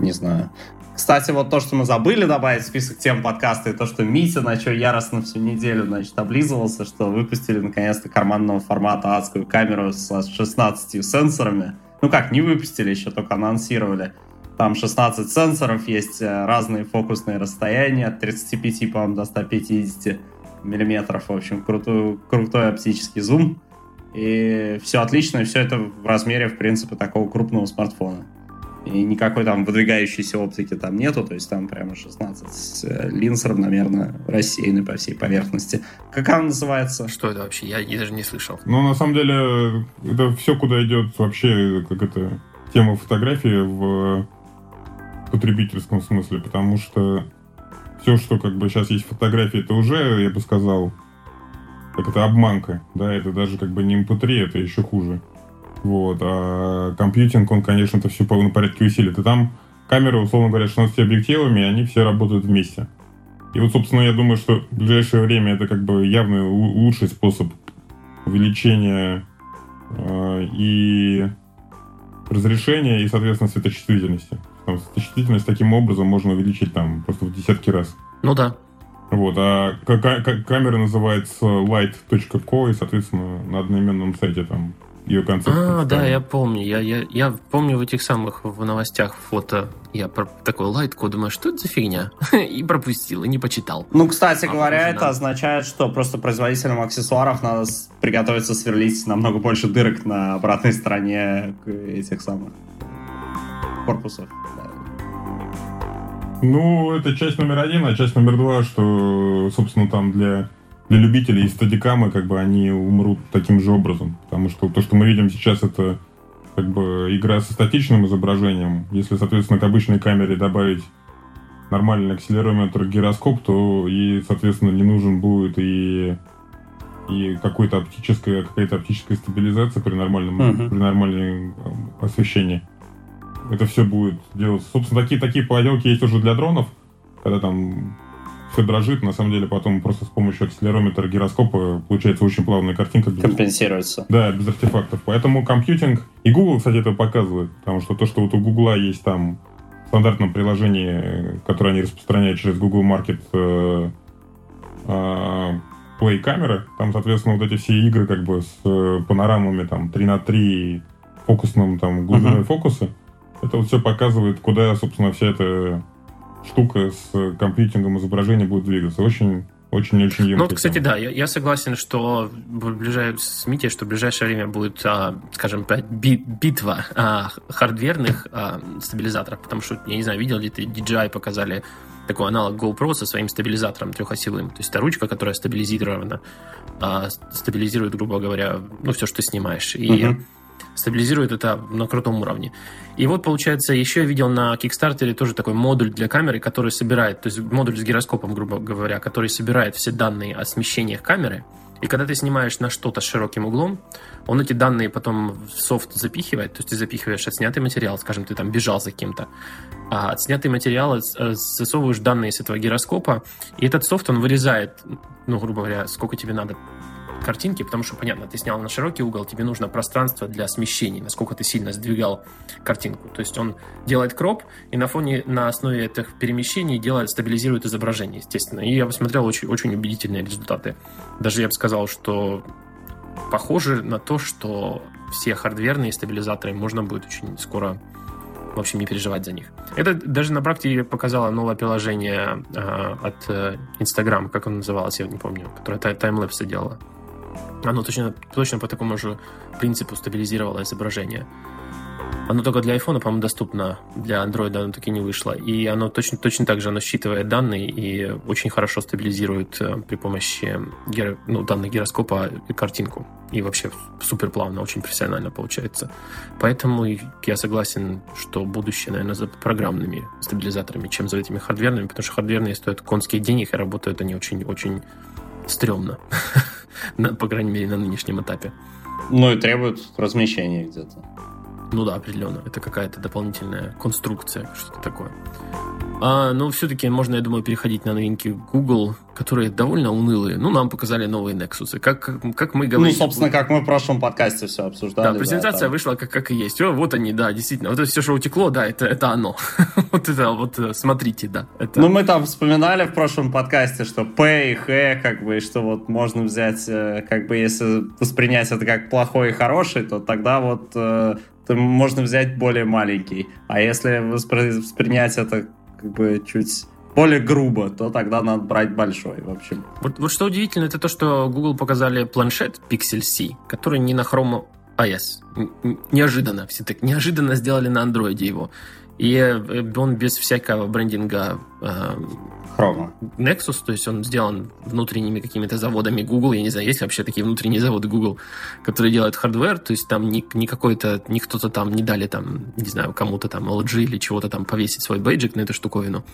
не знаю. Кстати, вот то, что мы забыли добавить в список тем подкаста, и то, что Митя начал яростно всю неделю, значит, облизывался, что выпустили наконец-то карманного формата адскую камеру с 16 сенсорами. Ну как, не выпустили еще, только анонсировали. Там 16 сенсоров, есть э, разные фокусные расстояния, от 35, по-моему, до 150 миллиметров. В общем, крутой, крутой оптический зум. И все отлично, и все это в размере, в принципе, такого крупного смартфона. И никакой там выдвигающейся оптики там нету, то есть там прямо 16 э, линз равномерно рассеяны по всей поверхности. Как она называется? Что это вообще? Я, я даже не слышал. Ну, на самом деле, это все, куда идет вообще, как это, тема фотографии в потребительском смысле, потому что все, что как бы сейчас есть фотографии, это уже, я бы сказал, как это обманка, да, это даже как бы не MP3, эм это еще хуже. Вот. А компьютинг, он, конечно, это все полном порядке усилит. И там камеры, условно говоря, 16 объективами, они все работают вместе. И вот, собственно, я думаю, что в ближайшее время это как бы явный лучший способ увеличения э, и разрешения, и, соответственно, светочувствительности. Там, светочувствительность таким образом можно увеличить там просто в десятки раз. Ну да. Вот, а камера называется light.co, и, соответственно, на одноименном сайте там ее концепт. А, да, я помню. Я, я, я помню в этих самых в новостях фото. Я про такой лайтку думаю, что это за фигня? (laughs) и пропустил, и не почитал. Ну, кстати а говоря, это надо. означает, что просто производителям аксессуаров надо приготовиться сверлить намного больше дырок на обратной стороне этих самых корпусов. Ну, это часть номер один, а часть номер два, что, собственно, там для для любителей и стадикамы как бы они умрут таким же образом. Потому что то, что мы видим сейчас, это как бы игра со статичным изображением. Если, соответственно, к обычной камере добавить нормальный акселерометр гироскоп, то и, соответственно, не нужен будет и и какой-то оптическая, какая-то оптическая стабилизация при нормальном, uh-huh. при нормальном освещении. Это все будет делаться. Собственно, такие, такие поделки есть уже для дронов, когда там все дрожит, на самом деле потом просто с помощью акселерометра гироскопа получается очень плавная картинка. Без... Компенсируется. Да, без артефактов. Поэтому компьютинг, и Google, кстати, это показывает, потому что то, что вот у Google есть там в стандартном приложении, которое они распространяют через Google Market э, э, Play камеры, там, соответственно, вот эти все игры как бы с э, панорамами там 3 на 3 фокусным там глубиной uh-huh. фокуса, это вот все показывает, куда, собственно, вся эта штука с компьютером изображения будет двигаться. Очень очень-очень Ну, вот, кстати, да, я, я согласен, что в ближай... с Митей, что в ближайшее время будет, а, скажем, битва а, хардверных а, стабилизаторов, потому что, я не знаю, видел ли ты, DJI показали такой аналог GoPro со своим стабилизатором трехосевым. То есть это ручка, которая стабилизирована, а, стабилизирует, грубо говоря, ну, все, что снимаешь. И uh-huh стабилизирует это на крутом уровне. И вот, получается, еще я видел на Kickstarter тоже такой модуль для камеры, который собирает, то есть модуль с гироскопом, грубо говоря, который собирает все данные о смещениях камеры. И когда ты снимаешь на что-то с широким углом, он эти данные потом в софт запихивает, то есть ты запихиваешь отснятый материал, скажем, ты там бежал за кем-то, а отснятый материал э, засовываешь данные с этого гироскопа, и этот софт, он вырезает, ну, грубо говоря, сколько тебе надо картинки, потому что, понятно, ты снял на широкий угол, тебе нужно пространство для смещений, насколько ты сильно сдвигал картинку. То есть он делает кроп, и на фоне, на основе этих перемещений делает, стабилизирует изображение, естественно. И я посмотрел очень, очень убедительные результаты. Даже я бы сказал, что похоже на то, что все хардверные стабилизаторы можно будет очень скоро в общем, не переживать за них. Это даже на практике показало новое приложение э, от э, Instagram, как оно называлось, я не помню, которое таймлэпсы делало. Оно точно, точно по такому же принципу стабилизировало изображение. Оно только для iPhone, по-моему, доступно, для Android оно таки не вышло. И оно точно, точно так же оно считывает данные и очень хорошо стабилизирует э, при помощи гиро, ну, данных гироскопа картинку. И вообще супер плавно, очень профессионально получается. Поэтому я согласен, что будущее, наверное, за программными стабилизаторами, чем за этими хардверными, потому что хардверные стоят конские денег, и работают они очень-очень стрёмно. (laughs) (laughs) По крайней мере, на нынешнем этапе. Ну и требуют размещения где-то. Ну да, определенно. Это какая-то дополнительная конструкция, что-то такое. А, но все-таки можно, я думаю, переходить на новинки Google, которые довольно унылые. Ну, нам показали новые Nexus. Как, как мы говорили... Ну, собственно, как мы в прошлом подкасте все обсуждали. Да, презентация да, вышла как, как и есть. О, вот они, да, действительно. Вот это все, что утекло, да, это, это оно. (laughs) вот это вот, э, смотрите, да. Это... Ну, мы там вспоминали в прошлом подкасте, что P и H, как бы, что вот можно взять, э, как бы, если воспринять это как плохой и хороший, то тогда вот э, то можно взять более маленький. А если воспринять это как бы чуть более грубо, то тогда надо брать большой, в общем. Вот, вот что удивительно, это то, что Google показали планшет Pixel C, который не на Chrome OS. Неожиданно, все так неожиданно сделали на Android его. И э, он без всякого брендинга э, Chrome. Nexus, то есть он сделан внутренними какими-то заводами Google. Я не знаю, есть вообще такие внутренние заводы Google, которые делают hardware, то есть там не, не какой-то, не кто-то там не дали там, не знаю, кому-то там LG или чего-то там повесить свой бейджик на эту штуковину.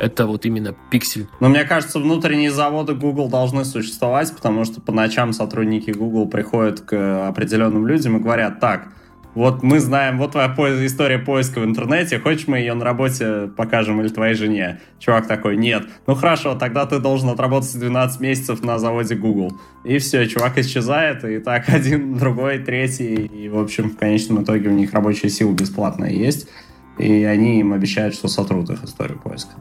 Это вот именно пиксель. Но мне кажется, внутренние заводы Google должны существовать, потому что по ночам сотрудники Google приходят к определенным людям и говорят, так, вот мы знаем, вот твоя по история поиска в интернете, хочешь мы ее на работе покажем или твоей жене? Чувак такой, нет. Ну хорошо, тогда ты должен отработать 12 месяцев на заводе Google. И все, чувак исчезает, и так (laughs) один, другой, третий, и в общем в конечном итоге у них рабочая сила бесплатная есть, и они им обещают, что сотрут их историю поиска.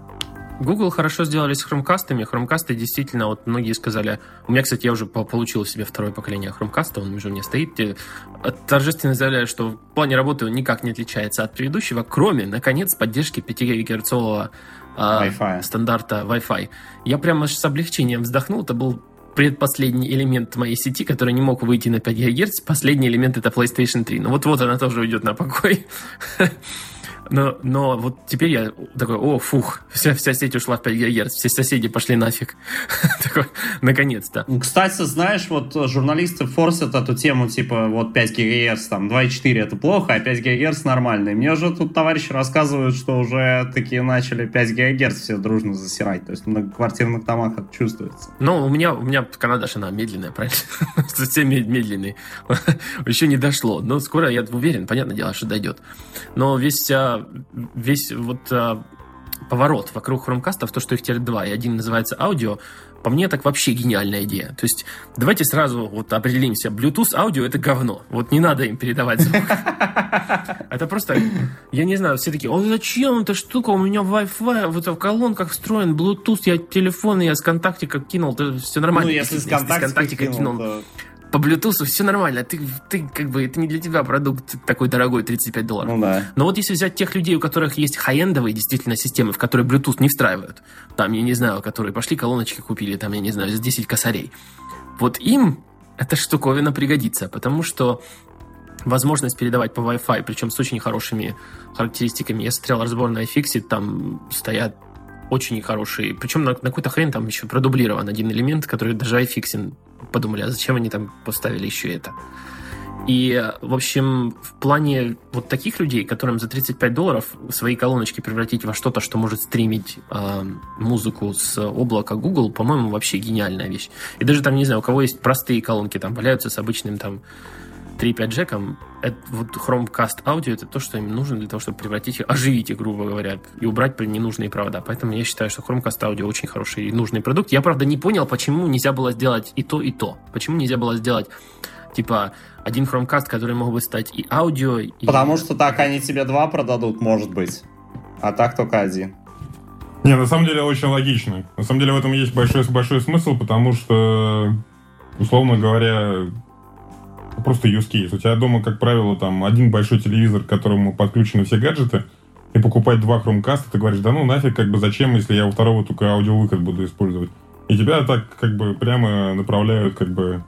Google хорошо сделали с хромкастами. Хромкасты действительно, вот многие сказали... У меня, кстати, я уже получил себе второе поколение хромкаста, он уже у меня стоит. Торжественно заявляю, что в плане работы он никак не отличается от предыдущего, кроме, наконец, поддержки 5 ГГц Wi-Fi. стандарта Wi-Fi. Я прямо с облегчением вздохнул. Это был предпоследний элемент моей сети, который не мог выйти на 5 ГГц. Последний элемент это PlayStation 3. Ну вот-вот она тоже уйдет на покой. (laughs) Но, но вот теперь я такой, о, фух, вся, вся сеть ушла в 5 ГГц, все соседи пошли нафиг. (laughs) такой, наконец-то. Кстати, знаешь, вот журналисты форсят эту тему, типа, вот 5 ГГц, там, 2,4 это плохо, а 5 ГГц нормально. И мне уже тут товарищи рассказывают, что уже такие начали 5 ГГц все дружно засирать. То есть в многоквартирных домах это чувствуется. Ну, у меня, у меня Канада она медленная, правильно? (laughs) Совсем медленный. (laughs) Еще не дошло. Но скоро, я уверен, понятное дело, что дойдет. Но весь а, весь вот а, поворот вокруг хромкастов, то, что их теперь два, и один называется аудио, по мне так вообще гениальная идея. То есть давайте сразу вот определимся. Bluetooth аудио это говно. Вот не надо им передавать звук. (laughs) Это просто, я не знаю, все такие, о, зачем эта штука, у меня Wi-Fi, вот в колонках встроен Bluetooth, я телефон, я с контактика кинул, все нормально. Ну, если с контактика кинул, по Bluetooth все нормально. Ты, ты как бы, это не для тебя продукт такой дорогой, 35 долларов. Ну да. Но вот если взять тех людей, у которых есть хай-эндовые действительно системы, в которые Bluetooth не встраивают, там, я не знаю, которые пошли колоночки купили, там, я не знаю, за 10 косарей, вот им эта штуковина пригодится, потому что возможность передавать по Wi-Fi, причем с очень хорошими характеристиками. Я смотрел разбор на iFixit, там стоят очень хорошие. Причем на, на какой-то хрен там еще продублирован один элемент, который даже iFixin подумали, а зачем они там поставили еще это. И, в общем, в плане вот таких людей, которым за 35 долларов свои колоночки превратить во что-то, что может стримить э, музыку с облака Google, по-моему, вообще гениальная вещь. И даже там, не знаю, у кого есть простые колонки, там валяются с обычным там 3.5 джеком, это, вот Chromecast аудио это то, что им нужно для того, чтобы превратить, оживить их, грубо говоря, и убрать ненужные провода. Поэтому я считаю, что Chromecast аудио очень хороший и нужный продукт. Я, правда, не понял, почему нельзя было сделать и то, и то. Почему нельзя было сделать типа один Chromecast, который мог бы стать и аудио, и... Потому что так они тебе два продадут, может быть. А так только один. Не, на самом деле очень логично. На самом деле в этом есть большой, большой смысл, потому что, условно говоря, просто use case. У тебя дома, как правило, там один большой телевизор, к которому подключены все гаджеты, и покупать два Chromecast, ты говоришь, да ну нафиг, как бы зачем, если я у второго только аудиовыход буду использовать. И тебя так как бы прямо направляют как бы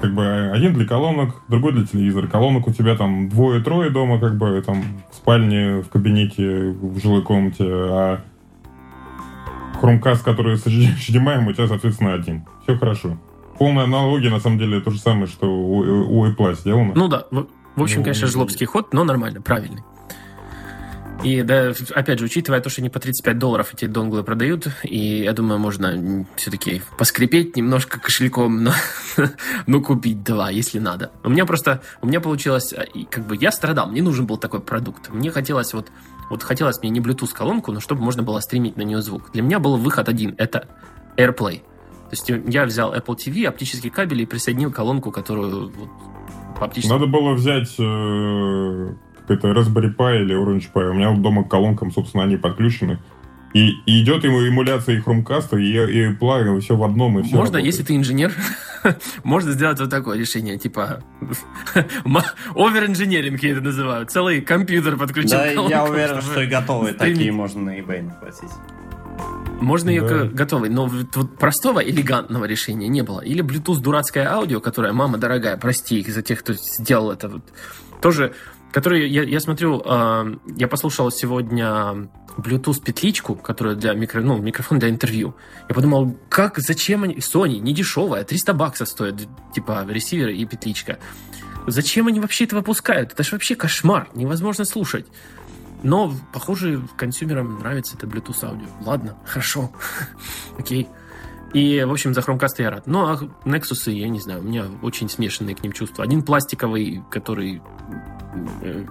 как бы один для колонок, другой для телевизора. Колонок у тебя там двое-трое дома, как бы там в спальне, в кабинете, в жилой комнате, а хромкаст, который с HDMI, у тебя, соответственно, один. Все хорошо. Полная аналогия, на самом деле, то же самое, что у, у Apple сделано. Ну да, в, в общем, Ну, конечно, жлобский ход, но нормально, правильный. И да, опять же, учитывая то, что они по 35 долларов эти донглы продают, и я думаю, можно все-таки поскрипеть немножко кошельком, но, (laughs) но купить два, если надо. У меня просто, у меня получилось, и как бы я страдал, мне нужен был такой продукт. Мне хотелось вот, вот хотелось мне не Bluetooth колонку, но чтобы можно было стримить на нее звук. Для меня был выход один, это AirPlay. То есть я взял Apple TV, оптический кабель и присоединил колонку, которую вот, по оптическому Надо было взять э, какой-то Raspberry Pi или Orange Pi. У меня дома к колонкам, собственно, они подключены. И, и идет ему эмуляция и хромкаста, и, и и все в одном, и все Можно, если ты инженер, (laughs) можно сделать вот такое решение, типа (laughs) овер-инженеринг я это называю. Целый компьютер подключил. Да, я уверен, что и готовые такие можно на eBay нахватить. Можно ее Да. готовой, но вот простого элегантного решения не было. Или Bluetooth дурацкое аудио, которое, мама дорогая, прости за тех, кто сделал это. Вот. Тоже, который, я, я смотрю, э, я послушал сегодня Bluetooth петличку, которая для микро, ну, микрофон для интервью. Я подумал, как, зачем они... Sony, не дешевая, 300 баксов стоит, типа, ресивер и петличка. Зачем они вообще это выпускают? Это же вообще кошмар, невозможно слушать. Но, похоже, консюмерам нравится это Bluetooth аудио. Ладно, хорошо. (laughs) Окей. И, в общем, за Chromecast я рад. Ну, а Nexus, я не знаю, у меня очень смешанные к ним чувства. Один пластиковый, который... э,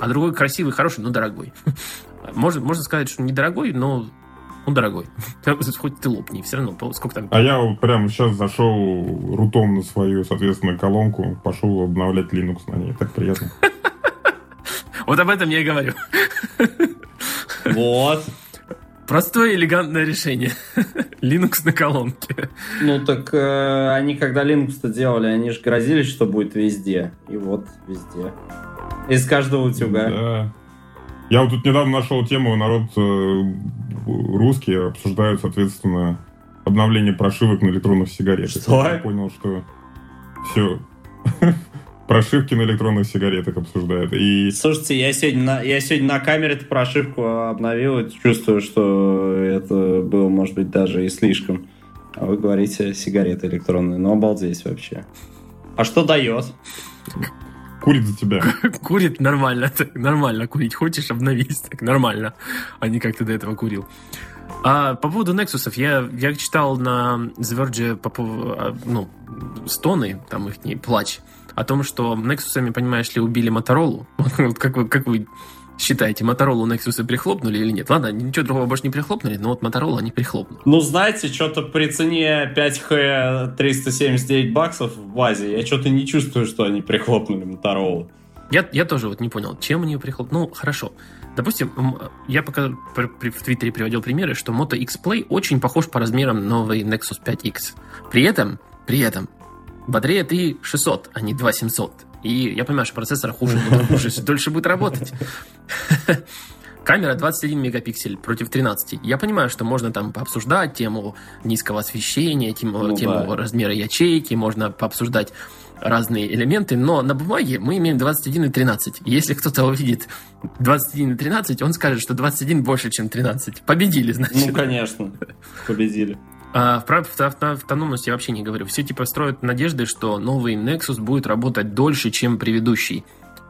А другой красивый, хороший, но дорогой. (laughs) Можно, можно сказать, что недорогой, но он дорогой. (laughs) Хоть ты лопни, все равно. Сколько там? А я прямо сейчас зашел рутом на свою, соответственно, колонку, пошел обновлять Linux на ней. Так приятно. Вот об этом я и говорю. Вот. Простое элегантное решение. Linux на колонке. Ну так э, они когда Linux-то делали, они же грозились, что будет везде. И вот везде. Из каждого утюга. Да. Я вот тут недавно нашел тему, народ э, русский обсуждают, соответственно, обновление прошивок на электронных сигаретах. Что? Я понял, что все. (laughs) Прошивки на электронных сигаретах обсуждают. И Слушайте, я сегодня на, я сегодня на камере эту прошивку обновил чувствую, что это было, может быть, даже и слишком. А вы говорите сигареты электронные. Ну, обалдеть вообще. А что дает? курит за тебя. (laughs) Курит нормально, так нормально курить. Хочешь, обновись, так нормально. А не как ты до этого курил. А по поводу Nexus, я, я читал на The Verge по а, ну, стоны, там их не плач, о том, что Nexus, понимаешь ли, убили Моторолу. (laughs) Вот как вы, как вы считаете, Моторолу Nexus прихлопнули или нет? Ладно, ничего другого больше не прихлопнули, но вот Моторолу они прихлопнули. Ну, знаете, что-то при цене 5Х 379 баксов в базе, я что-то не чувствую, что они прихлопнули Моторолу. Я, я тоже вот не понял, чем они прихлопнули. Ну, хорошо. Допустим, я пока в Твиттере приводил примеры, что Moto X Play очень похож по размерам новый Nexus 5X. При этом, при этом, батарея 3600, а не 2700. И я понимаю, что процессор хуже, будет, (laughs) хуже дольше будет работать. (laughs) Камера 21 мегапиксель против 13. Я понимаю, что можно там пообсуждать тему низкого освещения, тему, Ну тему да. размера ячейки, можно пообсуждать разные элементы, но на бумаге мы имеем 21 и 13. Если кто-то увидит 21 и 13, он скажет, что 21 больше, чем 13. Победили, значит. Ну, конечно, победили. А про авто- авто- автономность я вообще не говорю. Все типа строят надежды, что новый Nexus будет работать дольше, чем предыдущий.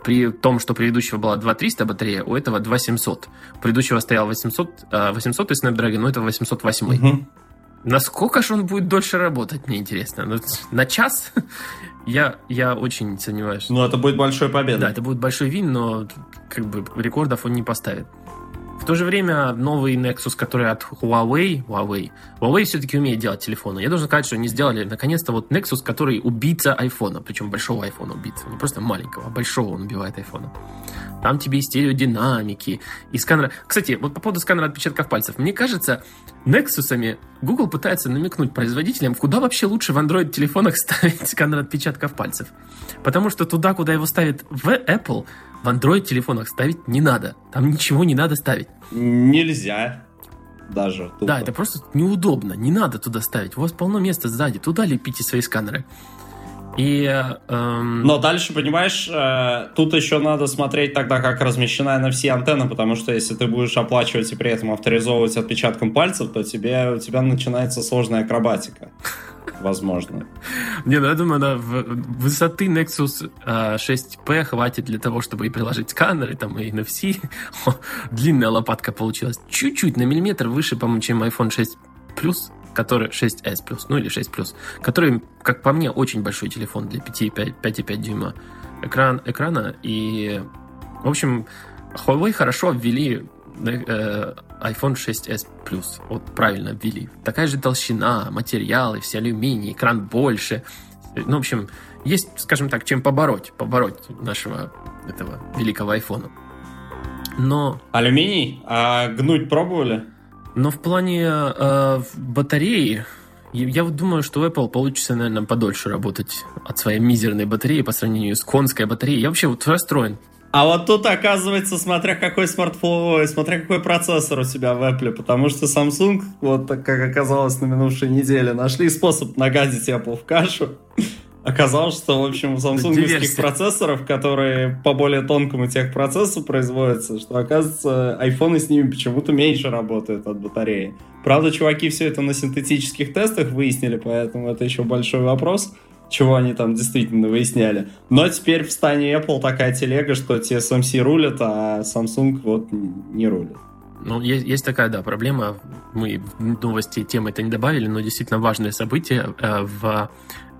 При том, что предыдущего была 2300 батарея, у этого 2700. У предыдущего стоял 800, а, 800 Snapdragon, у этого 808. Мгм. Насколько же он будет дольше работать, мне интересно. Ну, на час (laughs) я, я очень сомневаюсь. Ну, это будет большой победой. Да, это будет большой вин, но как бы рекордов он не поставит. В то же время новый Nexus, который от Huawei, Huawei, Huawei все-таки умеет делать телефоны. Я должен сказать, что они сделали наконец-то вот Nexus, который убийца айфона, причем большого айфона убийца, не просто маленького, а большого он убивает айфона. Там тебе и стереодинамики, и сканер. Кстати, вот по поводу сканера отпечатков пальцев. Мне кажется, Nexus'ами Google пытается намекнуть производителям, куда вообще лучше в Android-телефонах (laughs) ставить сканер отпечатков пальцев. Потому что туда, куда его ставят в Apple, в Android-телефонах ставить не надо. Там ничего не надо ставить. Нельзя. Даже. тупо. Да, это просто неудобно. Не надо туда ставить. У вас полно места сзади. Туда лепите свои сканеры. И, эм, Но дальше, понимаешь, э, тут еще надо смотреть тогда, как размещена NFC антенна, потому что если ты будешь оплачивать и при этом авторизовывать отпечатком пальцев, то тебе, у тебя начинается сложная акробатика. (laughs) Возможно. Не, ну я думаю, да, высоты Nexus э, 6P хватит для того, чтобы и приложить сканер, и там и NFC. (laughs) Длинная лопатка получилась. Чуть-чуть, на миллиметр выше, по-моему, чем iPhone 6 Plus, который 6s Plus, ну или 6 Plus, который, как по мне, очень большой телефон для 5,5 5,5 дюйма экран, экрана. И, в общем, Huawei хорошо ввели э, iPhone 6s Plus. Вот правильно ввели. Такая же толщина, материалы, все алюминий, экран больше. Ну, в общем, есть, скажем так, чем побороть, побороть нашего этого великого айфона. Но, Алюминий? А гнуть пробовали? Но в плане э, батареи, я вот думаю, что у Apple получится, наверное, подольше работать от своей мизерной батареи по сравнению с конской батареей. Я вообще вот расстроен. А вот тут, оказывается, смотря какой смартфон, смотря какой процессор у тебя в Apple, потому что Samsung, вот как оказалось на минувшей неделе, нашли способ нагадить Apple в кашу. Оказалось, что, в общем, у самсунговских процессоров, которые по более тонкому техпроцессу производятся, что, оказывается, айфоны с ними почему-то меньше работают от батареи. Правда, чуваки все это на синтетических тестах выяснили, поэтому это еще большой вопрос, чего они там действительно выясняли. Но теперь в стане Apple такая телега, что TSMC рулят, а Samsung вот не рулит. Ну, есть, есть такая, да, проблема. Мы в новости темы это не добавили, но действительно важное событие. Э, В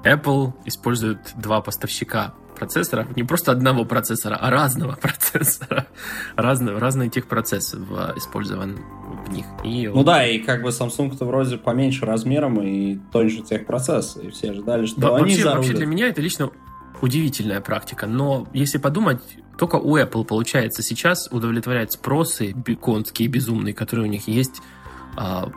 Apple используют два поставщика процессоров. Не просто одного процессора, а разного (laughs) процессора. Разные, разные техпроцессы использован в них. И Ну да, и как бы Samsung-то вроде поменьше размером и тоньше техпроцесс, и все ожидали, что Во- они вообще, зарулят. вообще для меня это лично удивительная практика. Но если подумать, только у Apple получается сейчас удовлетворять спросы беконские, безумные, которые у них есть, а,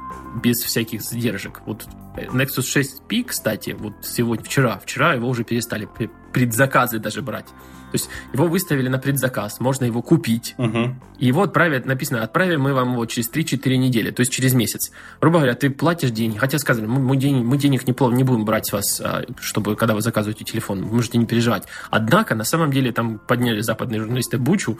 без всяких задержек. Вот Nexus 6P, кстати, вот сегодня, вчера, вчера его уже перестали пре- предзаказы даже брать. То есть его выставили на предзаказ, можно его купить, Мгм. и его отправят, написано, отправим мы вам его через 3-4 недели, то есть через месяц. Грубо говоря, ты платишь деньги, хотя сказали, мы, мы денег, мы денег не, не будем брать с вас, а, чтобы, когда вы заказываете телефон, вы можете не переживать. Однако, на самом деле, там подняли западные журналисты бучу,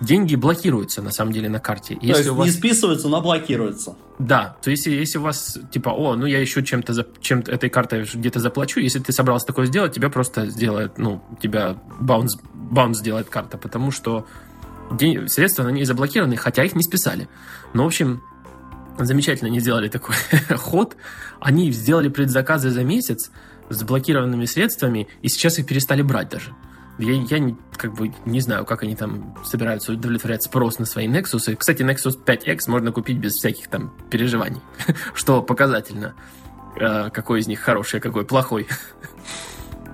деньги блокируются, на самом деле, на карте. То Если есть у вас... не списываются, но блокируются. Да, то есть если у вас, типа, о, ну я еще чем-то, чем-то этой картой где-то заплачу, если ты собрался такое сделать, тебя просто сделает, ну, тебя баунс, баунс сделает карта, потому что день- средства на ней заблокированы, хотя их не списали. Но, в общем, замечательно они сделали такой (laughs) ход. Они сделали предзаказы за месяц с заблокированными средствами, и сейчас их перестали брать даже. Я, я не, как бы не знаю, как они там собираются удовлетворять спрос на свои Nexus. Кстати, Nexus 5X можно купить без всяких там переживаний, (laughs) что показательно, какой из них хороший, а какой плохой.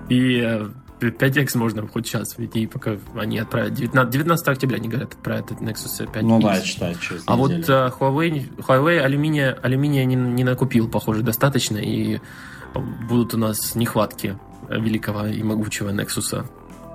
И э, 5X можно хоть сейчас, ведь и пока они отправят 19, 19 октября, они говорят, отправят этот Nexus 5X. Ну да, читай, через А вот э, Huawei, Huawei алюминия, алюминия не, не накупил, похоже, достаточно, и будут у нас нехватки великого и могучего Nexus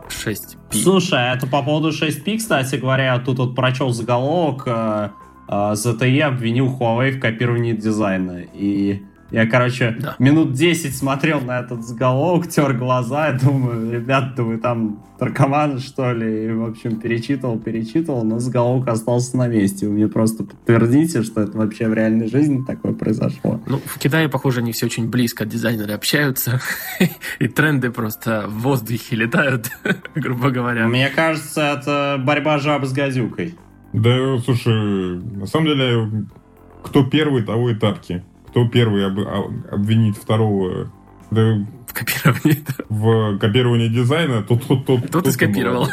6P. Слушай, а это по поводу 6P, кстати говоря, тут вот прочел заголовок, э, э, ZTE обвинил Huawei в копировании дизайна. И я, короче, Да. минут 10 смотрел на этот заголовок, тер глаза, и думаю, ребят, да вы там наркоманы, что ли? И, в общем, перечитывал, перечитывал, но заголовок остался на месте. Вы мне просто подтвердите, что это вообще в реальной жизни такое произошло. Ну, в Китае, похоже, они все очень близко, дизайнеры общаются, (laughs) и тренды просто в воздухе летают, (laughs) грубо говоря. Мне кажется, это борьба жабы с газюкой. Да, слушай, на самом деле, кто первый, того и тапки. Кто первый об- а- обвинит второго да, В копировании. в копировании дизайна, тот тот тот Кто ты скопировал?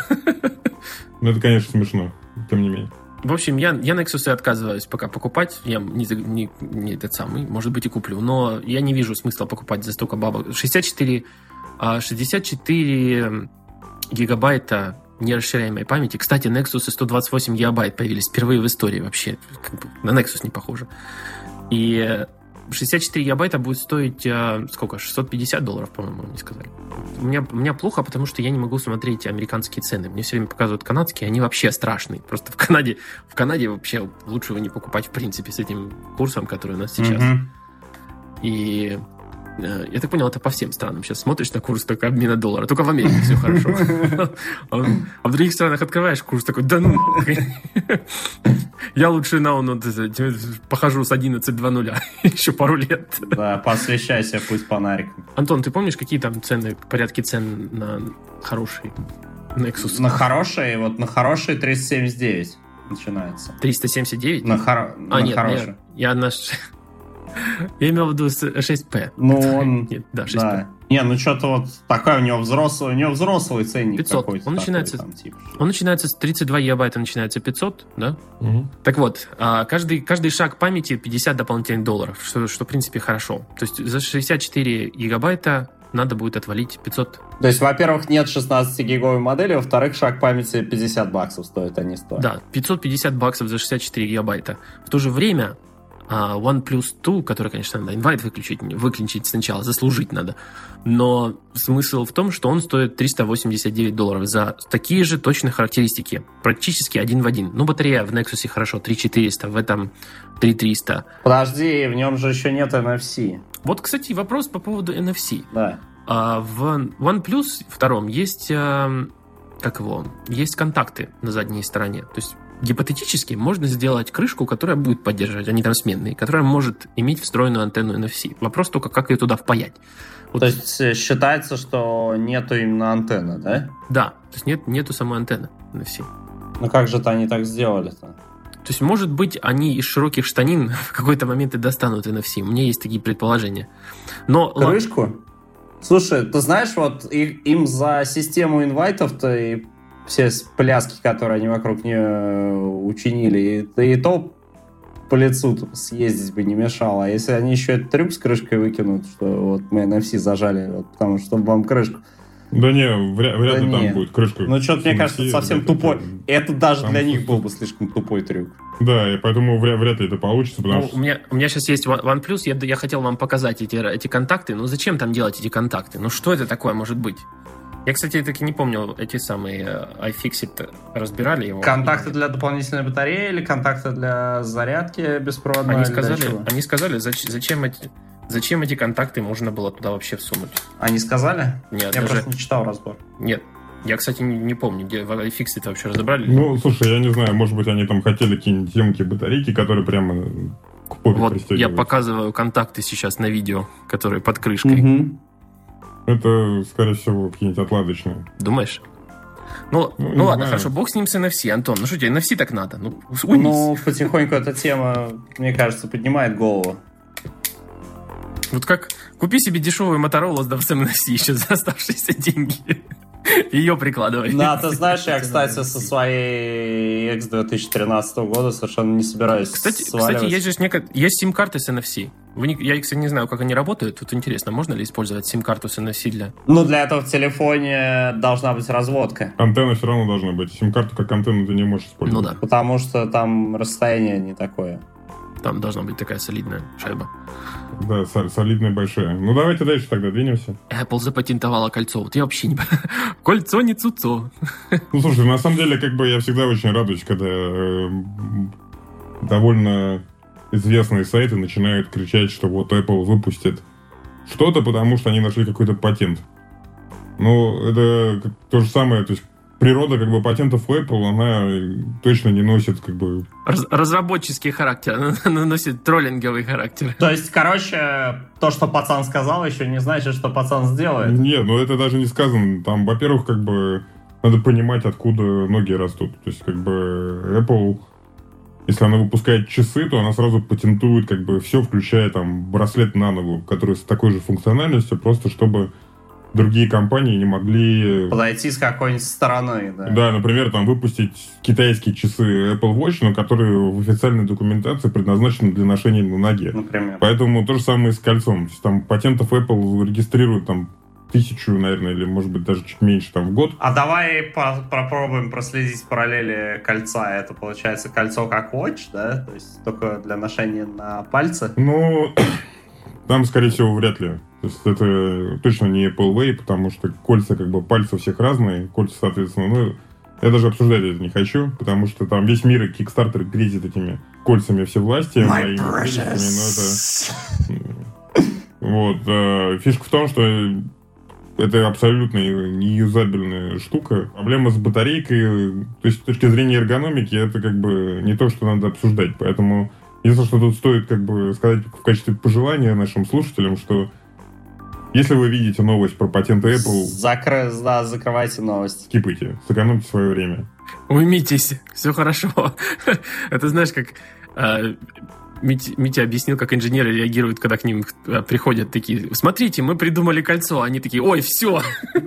Ну, это, конечно, смешно, тем не менее. В общем, я, я Nexus отказываюсь пока покупать. Я не, не, не этот самый, может быть, и куплю. Но я не вижу смысла покупать за столько бабок. 64, а, 64 гигабайта нерасширяемой памяти. Кстати, Nexus и 128 гигабайт появились впервые в истории вообще. Как бы на Nexus не похоже. И 64 гигабайта будет стоить э, сколько? 650 долларов, по-моему, мне сказали. У меня, у меня плохо, потому что я не могу смотреть американские цены. Мне все время показывают канадские, они вообще страшные. Просто в Канаде, в Канаде вообще лучше его не покупать в принципе с этим курсом, который у нас сейчас. Мгм. И Я так понял, это по всем странам. Сейчас смотришь на курс только обмена доллара. Только в Америке все хорошо. (laughs) А а в других странах открываешь курс такой, да ну. (laughs) Я лучше на он тебе похожу с 11.2.0 (laughs) еще пару лет. Да, посвящайся пусть фонариком. Антон, ты помнишь, какие там цены, порядки цен на хороший Nexus? На хорошие, вот на хорошие 379 начинается. 379? На, хоро... А, на нет, хорошие. я, я на... Я имел в виду с- 6P. Ну, он... (laughs) Нет, да, 6P. Да. Не, ну что-то вот такой у него взрослый, у него взрослый ценник 500. какой-то. Он такой начинается- там, типа. Он начинается с 32 гигабайта, начинается 500, да? Мгм. Так вот, а, каждый, каждый шаг памяти 50 дополнительных долларов, что, что в принципе хорошо. То есть за 64 гигабайта надо будет отвалить 500. То есть, во-первых, нет 16-гиговой модели, во-вторых, шаг памяти 50 баксов стоит, а не 100. Да, 550 баксов за 64 гигабайта. В то же время OnePlus 2, который, конечно, надо инвайт выключить, выключить сначала, заслужить надо. Но смысл в том, что он стоит 389 долларов за такие же точные характеристики. Практически один в один. Ну, батарея в Nexus хорошо, 3400, в этом 3300. Подожди, в нем же еще нет NFC. Вот, кстати, вопрос по поводу NFC. Да. А в OnePlus втором есть, э, как его, есть контакты на задней стороне. То есть гипотетически можно сделать крышку, которая будет поддерживать, они там сменные, которая может иметь встроенную антенну NFC. Вопрос только, как ее туда впаять. Вот, То есть э, считается, что нету именно антенны, да? да, то есть нет, нету самой антенны NFC. Ну как же-то они так сделали-то? То есть, может быть, они из широких штанин (laughs) в какой-то момент и достанут NFC. У меня есть такие предположения. Но Крышку? Слушай, ты знаешь, вот и- им за систему инвайтов-то и все пляски, которые они вокруг нее учинили, и, и то по лицу съездить бы не мешало. А если они еще этот трюк с крышкой выкинут, что вот мы NFC зажали, вот, потому что чтобы вам крышку. Да не, вряд, вряд Да ли не. там будет крышка. Ну, что-то, мне кажется, совсем тупой. там- Это даже Там для них был бы слишком тупой трюк. Да, и поэтому вряд, вряд ли это получится, потому Ну, что... у, меня, у меня сейчас есть One- OnePlus, я, я хотел вам показать эти, эти контакты. Ну, зачем там делать эти контакты? Ну, что это такое может быть? Я, кстати, так и не помню, эти самые э, iFixit разбирали его. Контакты для дополнительной батареи или контакты для зарядки беспроводной? Они сказали, они сказали, зач- зачем эти, зачем эти контакты можно было туда вообще всунуть? Они сказали? Нет, Я даже- просто не читал разбор. нет. Я, кстати, не, не помню, где в iFixit вообще разобрали. Ну, слушай, я не знаю, может быть, они там хотели какие-нибудь емкие батарейки, которые прямо к попе вот я показываю контакты сейчас на видео, которые под крышкой. Мгм. Это, скорее всего, какие-нибудь отладочные. Думаешь? Ну, Ну, ну, ладно, знаю. хорошо, бог с ним с NFC, Антон. Ну что тебе, NFC так надо? Ну, уймись. Ну, потихоньку эта тема, мне кажется, поднимает голову. Вот как купи себе дешевую Motorola с давцем NFC еще за оставшиеся деньги. (laughs) Ее прикладывай. Да, ты знаешь, я, (laughs) кстати, со своей X 2013 года совершенно не собираюсь Кстати, сваливать. кстати, есть же неко- есть сим-карты с NFC. Вы не- я, кстати, не знаю, как они работают. Вот интересно, можно ли использовать сим-карту с NFC для... Ну, для этого в телефоне должна быть разводка. Антенна все равно должна быть. Сим-карту как антенну ты не можешь Ну использовать. да, Потому что там расстояние не такое. Там должна быть такая солидная шайба. Да, со- солидная большая. Ну, давайте дальше тогда двинемся. Apple запатентовала кольцо. Вот я вообще не... (laughs) Кольцо не цуцо. Ну, слушай, на самом деле, как бы я всегда очень радуюсь, когда э, м, довольно известные сайты начинают кричать, что вот Apple выпустит что-то, потому что они нашли какой-то патент. Ну, это то же самое, то есть природа как бы патентов у Apple, она точно не носит как бы... Раз- разработческий характер. Она (laughs) носит троллинговый характер. То есть, короче, то, что пацан сказал, еще не значит, что пацан сделает. Нет, ну это даже не сказано. Там, во-первых, как бы надо понимать, откуда ноги растут. То есть, как бы Apple, если она выпускает часы, то она сразу патентует как бы все, включая там браслет на ногу, который с такой же функциональностью, просто чтобы другие компании не могли... Подойти с какой-нибудь стороны, да. Да, например, там выпустить китайские часы Apple Watch, но которые в официальной документации предназначены для ношения на ноге. Например. Поэтому то же самое и с кольцом. То есть, там патентов Apple регистрируют там тысячу, наверное, или может быть даже чуть меньше там в год. А давай по- попробуем проследить параллели кольца. Это получается кольцо как watch, да? То есть только для ношения на пальце. Ну, (coughs) там, скорее всего, вряд ли. То есть это точно не Apple Way, потому что кольца как бы пальцы у всех разные, кольца, соответственно, ну, я даже обсуждать это не хочу, потому что там весь мир и Kickstarter грезит этими кольцами всевластия, моими прелестями, но это... Вот. э, Фишка в том, что это абсолютно неюзабельная штука. Проблема с батарейкой, то есть с точки зрения эргономики, это как бы не то, что надо обсуждать. Поэтому единственное, что тут стоит как бы сказать в качестве пожелания нашим слушателям, что если вы видите новость про патенты Apple, Закры... Да, закрывайте новость. скипайте, сэкономьте свое время. Уймитесь, все хорошо. (laughs) Это знаешь, как э, Мит- Митя объяснил, как инженеры реагируют, когда к ним э, приходят такие, смотрите, мы придумали кольцо, они такие, ой, все, (laughs)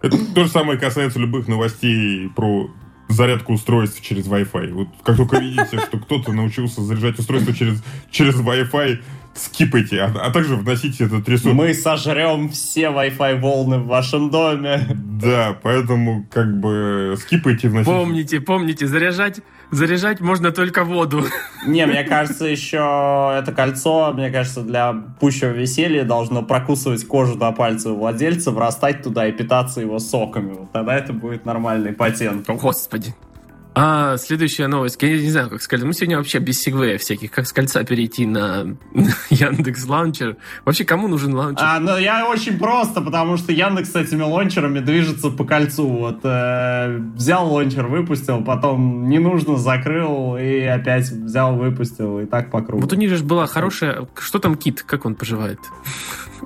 Это то же самое касается любых новостей про зарядку устройств через Wi-Fi. Вот как только видите, что кто-то научился заряжать устройство через, через Wi-Fi, скипайте, а, а также вносите этот ресурс. Мы сожрем все Wi-Fi волны в вашем доме. Да, поэтому как бы скипайте, вносите. помните, помните, заряжать, заряжать можно только воду. (laughs) Не, мне кажется, еще это кольцо, мне кажется, для пущего веселья должно прокусывать кожу до пальца у владельца, врастать туда и питаться его соками. Вот тогда это будет нормальный патент. О, Господи. А следующая новость. Я не знаю, как с кольца. Мы сегодня вообще без сегвея всяких. Как с кольца перейти на (laughs) Яндекс Лаунчер. Вообще, кому нужен лаунчер? А, ну я очень просто, потому что Яндекс с этими лончерами движется по кольцу. Вот э, взял лончер, выпустил, потом не нужно закрыл и опять взял, выпустил и так по кругу. Вот у них же была хорошая... Что там Кит? Как он поживает?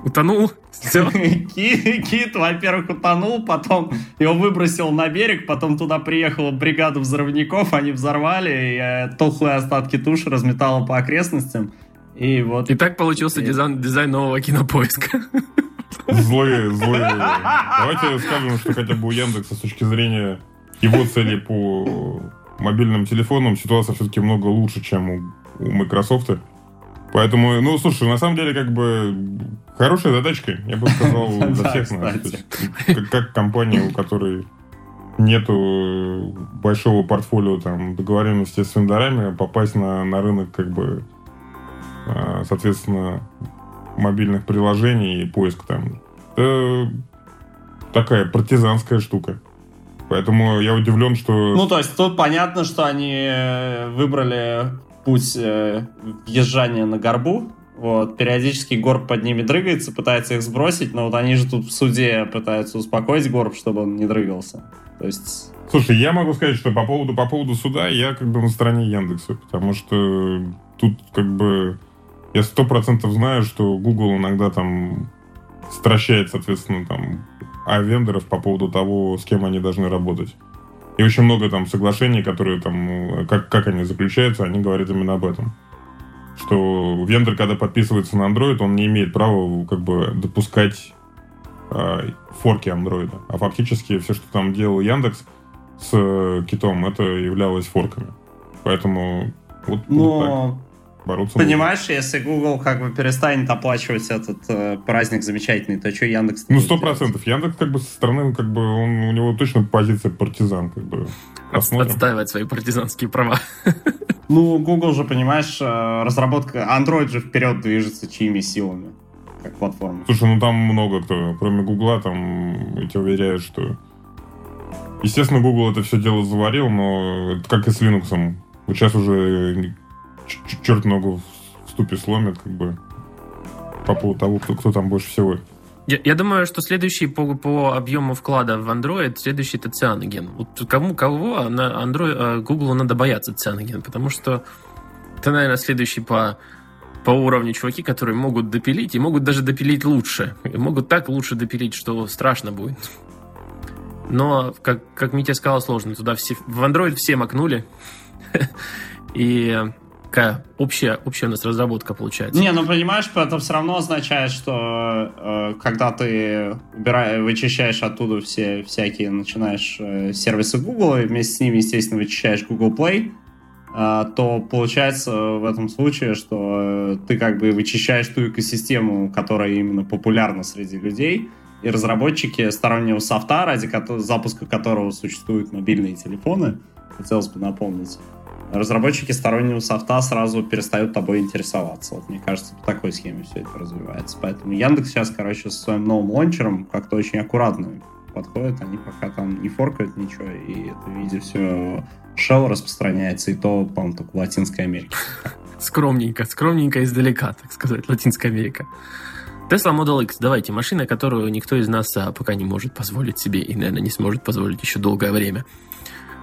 Утонул? Все. (laughs) Ки- Кит, во-первых, утонул, потом его выбросил на берег, потом туда приехала бригада взрывников, они взорвали, и э, тухлые остатки туши разметало по окрестностям. И вот... И так получился дизайн, дизайн нового кинопоиска. (laughs) Злые, злые. Давайте скажем, что хотя бы у Яндекса с точки зрения его целей по мобильным телефонам ситуация все-таки много лучше, чем у, у Microsoft. Поэтому, ну, слушай, на самом деле, как бы, хорошая задачка, я бы сказал, (laughs) для всех нас. Как, компания, у которой нету большого портфолио там договоренности с вендорами, попасть на, на рынок, как бы, а, соответственно, мобильных приложений и поиск там. Это такая партизанская штука. Поэтому я удивлен, что... Ну, то есть тут понятно, что они выбрали путь э, въезжания на горбу. Вот, периодически горб под ними дрыгается, пытается их сбросить, но вот они же тут в суде пытаются успокоить горб, чтобы он не дрыгался. То есть... Слушай, я могу сказать, что по поводу, по поводу суда я как бы на стороне Яндекса, потому что тут как бы я сто процентов знаю, что Google иногда там стращает, соответственно, там а вендоров по поводу того, с кем они должны работать. И очень много там соглашений, которые там, э, как, как они заключаются, они говорят именно об этом. Что вендор, когда подписывается на Android, он не имеет права как бы допускать э, форки андроида. А фактически все, что там делал Яндекс с э, китом, это являлось форками. Поэтому вот тут так Но, бороться понимаешь, если Google как бы перестанет оплачивать этот э, праздник замечательный, то что Яндекс... Ну, сто процентов. Яндекс, как бы, со стороны, как бы, он, у него точно позиция партизан, как бы. Посмотрим. Отстаивать свои партизанские права. (laughs) Ну, Google же, понимаешь, э, разработка... Android же вперед движется чьими силами, как платформа. Слушай, ну там много кто, кроме Гугла, там, я тебе уверяю, что... Естественно, Google это все дело заварил, но это как и с Linux. Вот сейчас уже черт ногу в ступе сломит, как бы, по поводу того, кто, кто там больше всего. Я, я думаю, что следующий по, по объему вклада в Android, следующий это Cyanogen. Вот кому кого на Android, э, Google надо бояться Cyanogen, потому что это, наверное, следующий по по уровню чуваки, которые могут допилить и могут даже допилить лучше. И могут так лучше допилить, что страшно будет. Но, как, как Митя сказал, сложно. Туда все, в Android все макнули. (laughs) И какая общая, общая у нас разработка получается. Не, ну понимаешь, это все равно означает, что э, когда ты убираешь, вычищаешь оттуда все всякие, начинаешь э, сервисы Google, и вместе с ними, естественно, вычищаешь Google Play, э, то получается в этом случае, что э, ты как бы вычищаешь ту экосистему, которая именно популярна среди людей, и разработчики стороннего софта, ради кото- запуска которого существуют мобильные телефоны, хотелось бы напомнить, разработчики стороннего софта сразу перестают тобой интересоваться. Вот мне кажется, по такой схеме все это развивается. Поэтому Яндекс сейчас, короче, со своим новым лончером как-то очень аккуратно подходит. Они пока там не форкают ничего, и это виде все Shell распространяется, и то, по-моему, только в Латинской Америке. скромненько, скромненько издалека, так сказать, Латинская Америка. Tesla Model X, давайте, машина, которую никто из нас а, пока не может позволить себе и, наверное, не сможет позволить еще долгое время.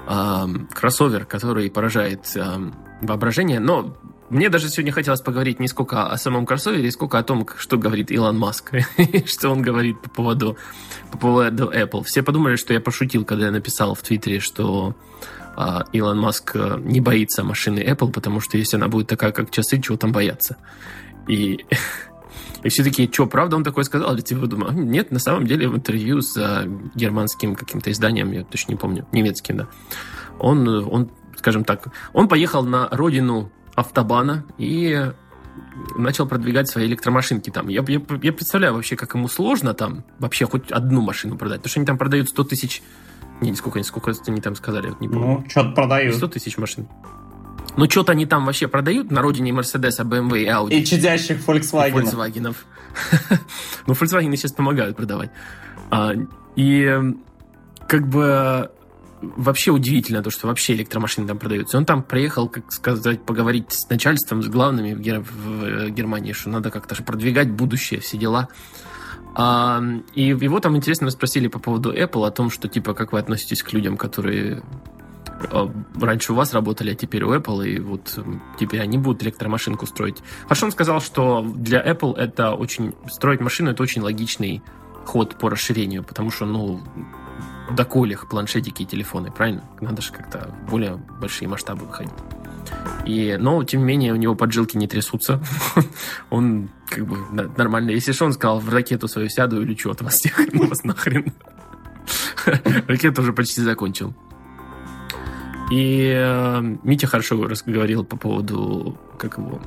А, кроссовер, который поражает а, воображение, но мне даже сегодня хотелось поговорить не сколько о самом кроссовере, сколько о том, что говорит Илон Маск, (laughs) что он говорит по поводу, по поводу Apple. Все подумали, что я пошутил, когда я написал в Твиттере, что а, Илон Маск э, не боится машины Apple, потому что если она будет такая, как часы, чего там бояться? И (laughs) И все такие, что, правда он такое сказал? Или типа думаю, нет, на самом деле в интервью с а, германским каким-то изданием, я точно не помню, немецким, да, он, он, скажем так, он поехал на родину автобана и начал продвигать свои электромашинки там. Я, я, я представляю вообще, как ему сложно там вообще хоть одну машину продать, потому что они там продают 100 тысяч... Не, сколько, сколько они там сказали, вот не помню. Ну, что-то продают. 100 тысяч машин. Ну, что-то они там вообще продают на родине Мерседеса, BMW и Audi. И чадящих Volkswagen. Volkswagen. (laughs) ну, Volkswagen сейчас помогают продавать. А, и как бы вообще удивительно то, что вообще электромашины там продаются. Он там приехал, как сказать, поговорить с начальством, с главными в, Гер... в э, Германии, что надо как-то же продвигать будущее, все дела. А, и его там интересно спросили по поводу Apple, о том, что типа как вы относитесь к людям, которые раньше у вас работали, а теперь у Apple, и вот теперь они будут электромашинку строить. Хорошо он сказал, что для Apple это очень... Строить машину — это очень логичный ход по расширению, потому что, ну, до колях планшетики и телефоны, правильно? Надо же как-то более большие масштабы выходить. И, но, тем не менее, у него поджилки не трясутся. (laughs) он как бы нормально. Если что, он сказал, в ракету свою сяду и лечу от вас всех. Вас нахрен. (laughs) Ракету уже почти закончил. И э, Митя хорошо говорил по поводу, как его,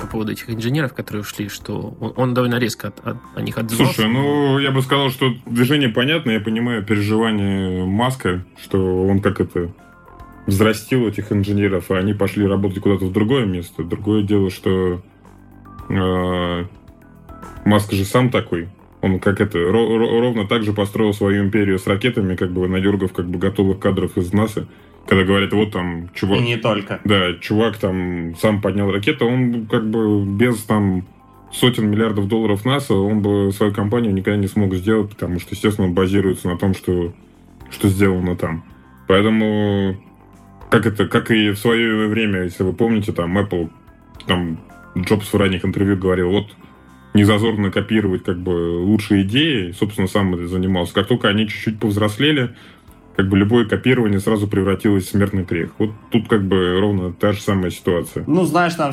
по поводу этих инженеров, которые ушли, что он, он довольно резко от, от, о них отзывался. Слушай, ну, я бы сказал, что движение понятно, я понимаю переживания Маска, что он как это взрастил этих инженеров, и они пошли работать куда-то в другое место. Другое дело, что э, Маск же сам такой. Он как это, ровно так же построил свою империю с ракетами, как бы надергав как бы готовых кадров из НАСА когда говорят, вот там чувак... И не только. Да, чувак там сам поднял ракету, он как бы без там сотен миллиардов долларов НАСА, он бы свою компанию никогда не смог сделать, потому что, естественно, он базируется на том, что, что сделано там. Поэтому, как это, как и в свое время, если вы помните, там Apple, там Джобс в ранних интервью говорил, вот не зазорно копировать как бы лучшие идеи, собственно, сам это занимался. Как только они чуть-чуть повзрослели, как бы любое копирование сразу превратилось в смертный грех. Вот тут как бы ровно та же самая ситуация. Ну, знаешь, нам,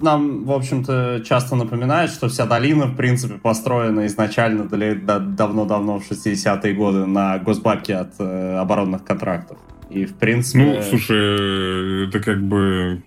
нам в общем-то, часто напоминает, что вся долина, в принципе, построена изначально давно-давно в 60-е годы на госбабки от э, оборонных контрактов. И, в принципе... Ну, слушай, это как бы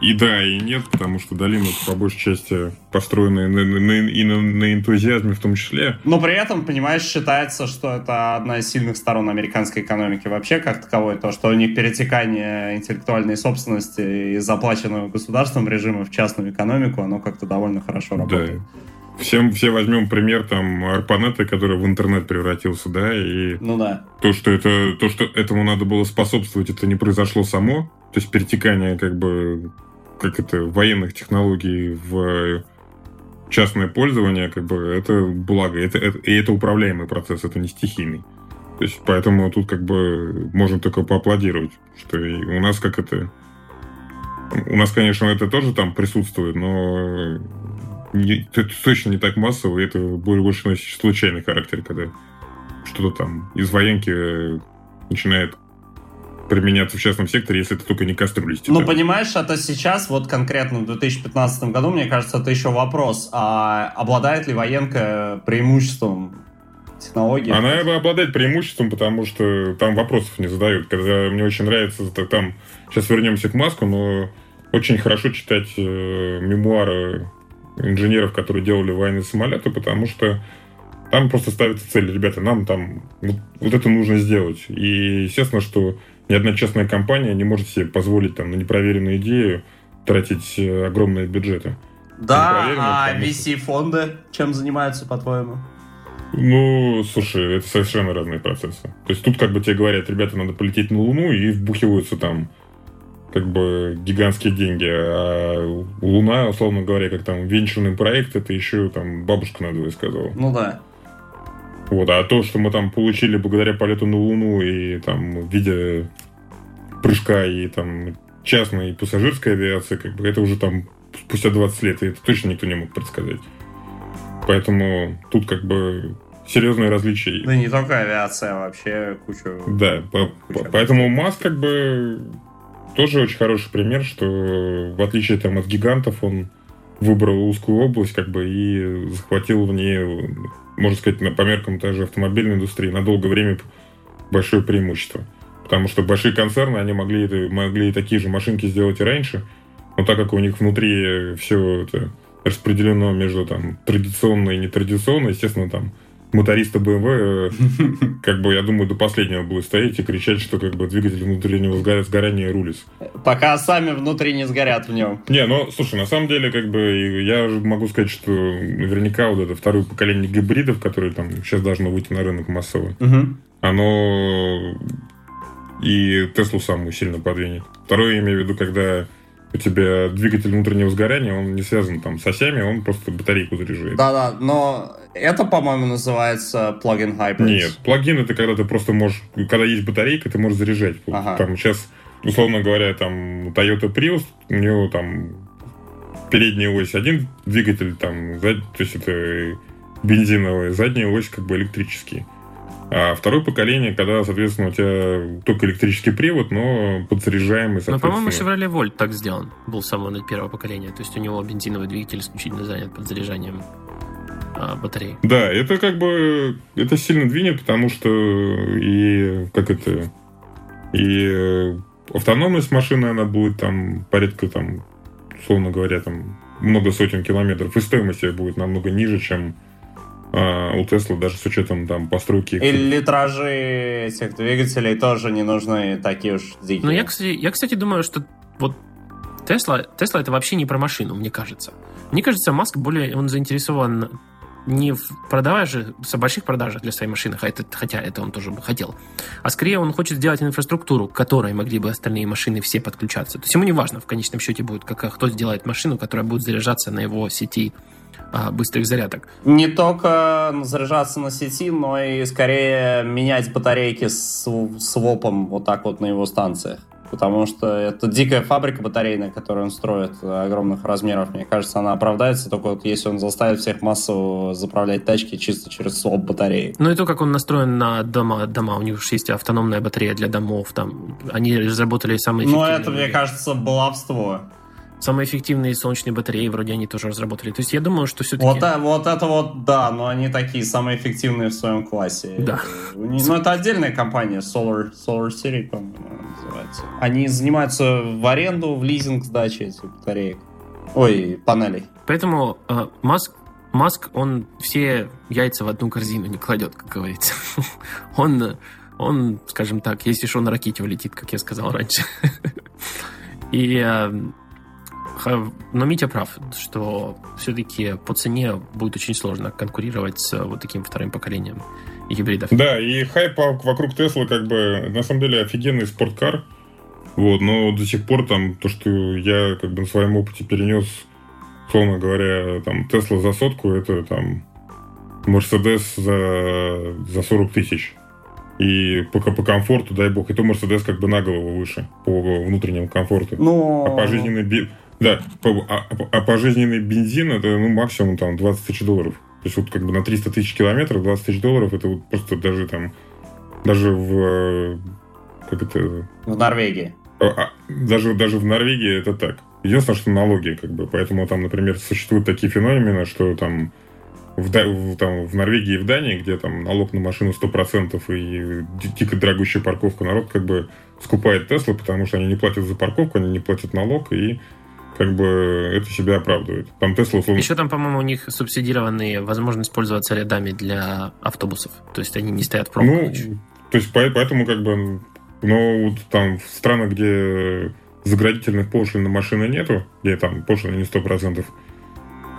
и да, и нет, потому что долина по большей части построена на, на, и на, на энтузиазме в том числе. Но при этом, понимаешь, считается, что это одна из сильных сторон американской экономики вообще как таковой, то, что у них перетекание интеллектуальной собственности из заплаченного государством режима в частную экономику, оно как-то довольно хорошо работает. Да. Всем, все возьмем пример там Арпанета, который в интернет превратился, да, и ну да. то, что это, то, что этому надо было способствовать, это не произошло само, то есть перетекание как бы как это, военных технологий в частное пользование, как бы это благо, это, это, и это управляемый процесс, это не стихийный. То есть, поэтому тут как бы можно только поаплодировать, что у нас как это... У нас, конечно, это тоже там присутствует, но не, это точно не так массово, и это больше случайный характер, когда что-то там из военки начинает применяться в частном секторе, если это только не кастрюли Ну, понимаешь, это сейчас, вот конкретно в 2015 году, мне кажется, это еще вопрос, а обладает ли военка преимуществом технологии? Она обладает преимуществом, потому что там вопросов не задают. Когда мне очень нравится, там, сейчас вернемся к Маску, но очень хорошо читать э, мемуары инженеров, которые делали военные самолеты, потому что там просто ставится цель, ребята, нам там вот, вот это нужно сделать. И естественно, что ни одна частная компания не может себе позволить там на непроверенную идею тратить э, огромные бюджеты. Да, а VC-фонды чем занимаются, по-твоему? Ну, слушай, это совершенно разные процессы. То есть тут как бы тебе говорят, ребята, надо полететь на Луну и вбухиваются там как бы гигантские деньги, а Луна, условно говоря, как там венчурный проект, это еще там бабушка надо сказала. Ну да. Вот, а то, что мы там получили благодаря полету на Луну и там в виде прыжка и там частной и пассажирской авиации, как бы это уже там спустя 20 лет, и это точно никто не мог предсказать. Поэтому тут как бы серьезные различия. Да не только авиация, а вообще кучу... Да, по, поэтому Маск как бы тоже очень хороший пример, что в отличие там от гигантов он выбрал узкую область как бы и захватил в ней, можно сказать, по меркам даже автомобильной индустрии на долгое время большое преимущество. Потому что большие концерны, они могли, могли такие же машинки сделать и раньше, но так как у них внутри все это распределено между там традиционной и нетрадиционной, естественно, там мотористы BMW, э, (laughs) как бы, я думаю, до последнего будут стоять и кричать, что как бы двигатель внутреннего сгорания рулис. Пока сами внутри не сгорят в нем. Не, ну, слушай, на самом деле, как бы, я могу сказать, что наверняка вот это второе поколение гибридов, которые там сейчас должно выйти на рынок массово, угу. оно и Теслу самую сильно подвинет. Второе, я имею в виду, когда у тебя двигатель внутреннего сгорания, он не связан там с осями, он просто батарейку заряжает. Да-да, но это, по-моему, называется плагин hybrid. Нет, плагин это когда ты просто можешь, когда есть батарейка, ты можешь заряжать. Ага. Там сейчас, условно говоря, там Toyota Prius, у него там передняя ось один двигатель, там, то есть это бензиновый, задняя ось как бы электрический. А второе поколение, когда, соответственно, у тебя только электрический привод, но подзаряжаемый, Ну, по-моему, Chevrolet Volt так сделан. Был с самого первого поколения. То есть у него бензиновый двигатель исключительно занят под заряжанием а, батареи. Да, это как бы... Это сильно двинет, потому что и... Как это... И автономность машины, она будет там порядка там, условно говоря, там много сотен километров. И стоимость будет намного ниже, чем а, у Тесла даже с учетом там постройки. И литражи этих двигателей тоже не нужны такие уж дикие. Ну, я, кстати, я, кстати, думаю, что вот Тесла, Тесла это вообще не про машину, мне кажется. Мне кажется, Маск более, он заинтересован не в продаже, в больших продажах для своей машины, хотя, хотя это он тоже бы хотел, а скорее он хочет сделать инфраструктуру, к которой могли бы остальные машины все подключаться. То есть ему не важно в конечном счете будет, как, кто сделает машину, которая будет заряжаться на его сети а, быстрых зарядок. Не только заряжаться на сети, но и скорее менять батарейки с, с вопом вот так вот на его станциях. Потому что это дикая фабрика батарейная, которую он строит огромных размеров. Мне кажется, она оправдается только вот если он заставит всех массово заправлять тачки чисто через своп батареи. Ну и то, как он настроен на дома, дома. У них же есть автономная батарея для домов. Там. Они разработали самые Ну это, мне кажется, баловство. Самые эффективные солнечные батареи вроде они тоже разработали. То есть я думаю, что все-таки... Вот, а, вот это вот, да, но они такие самые эффективные в своем классе. Да. Ну, это отдельная компания, Solar, Solar City, по-моему, называется. Они занимаются в аренду, в лизинг сдачи этих батареек. Ой, панелей. Поэтому э, Маск, Маск, он все яйца в одну корзину не кладет, как говорится. (laughs) он, он, скажем так, если что, на ракете улетит, как я сказал раньше. (laughs) И э, но Митя прав, что все-таки по цене будет очень сложно конкурировать с вот таким вторым поколением гибридов. Да, и хайп вокруг Тесла как бы на самом деле офигенный спорткар. Вот, но до сих пор там то, что я как бы на своем опыте перенес, условно говоря, там Тесла за сотку, это там Мерседес за, за 40 тысяч. И по, по комфорту, дай бог, и то Мерседес как бы на голову выше по внутреннему комфорту. Но... А пожизненный да, а, а пожизненный бензин это ну, максимум там 20 тысяч долларов. То есть вот как бы на 300 тысяч километров 20 тысяч долларов это вот просто даже там, даже в... Э, как это... В Норвегии. А, а, даже, даже в Норвегии это так. Единственное, что налоги, как бы, поэтому там, например, существуют такие феномены, что там в, в, там, в Норвегии и в Дании, где там налог на машину 100% и дико дорогущая парковка, народ как бы скупает Теслы, потому что они не платят за парковку, они не платят налог, и как бы это себя оправдывает. Там Тесла условно... Еще там, по-моему, у них субсидированные возможность пользоваться рядами для автобусов. То есть они не стоят в пробках. Ну, то есть поэтому как бы... Но вот там в странах, где заградительных пошлин на машины нету, где там пошлины не сто процентов,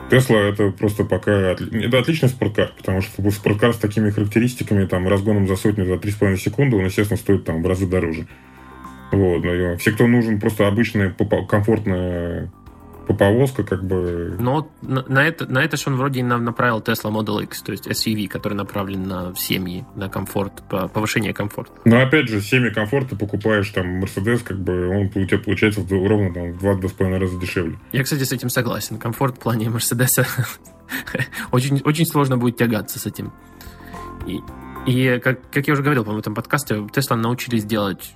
Тесла это просто пока... Это отличный спорткар, потому что спорткар с такими характеристиками, там, разгоном за сотню, за 3,5 секунды, он, естественно, стоит там в разы дороже. Вот, все, кто нужен, просто обычная комфортная повозка, как бы... Но на, это, на это же он вроде направил Tesla Model X, то есть SUV, который направлен на семьи, на комфорт, по- повышение комфорта. Но опять же, семьи комфорта покупаешь там Mercedes, как бы он у тебя получается ровно там в 2-2,5 раза дешевле. Я, кстати, с этим согласен. Комфорт в плане Мерседеса (laughs) очень, очень сложно будет тягаться с этим. И, и как, как я уже говорил, по-моему, в этом подкасте, Tesla научились делать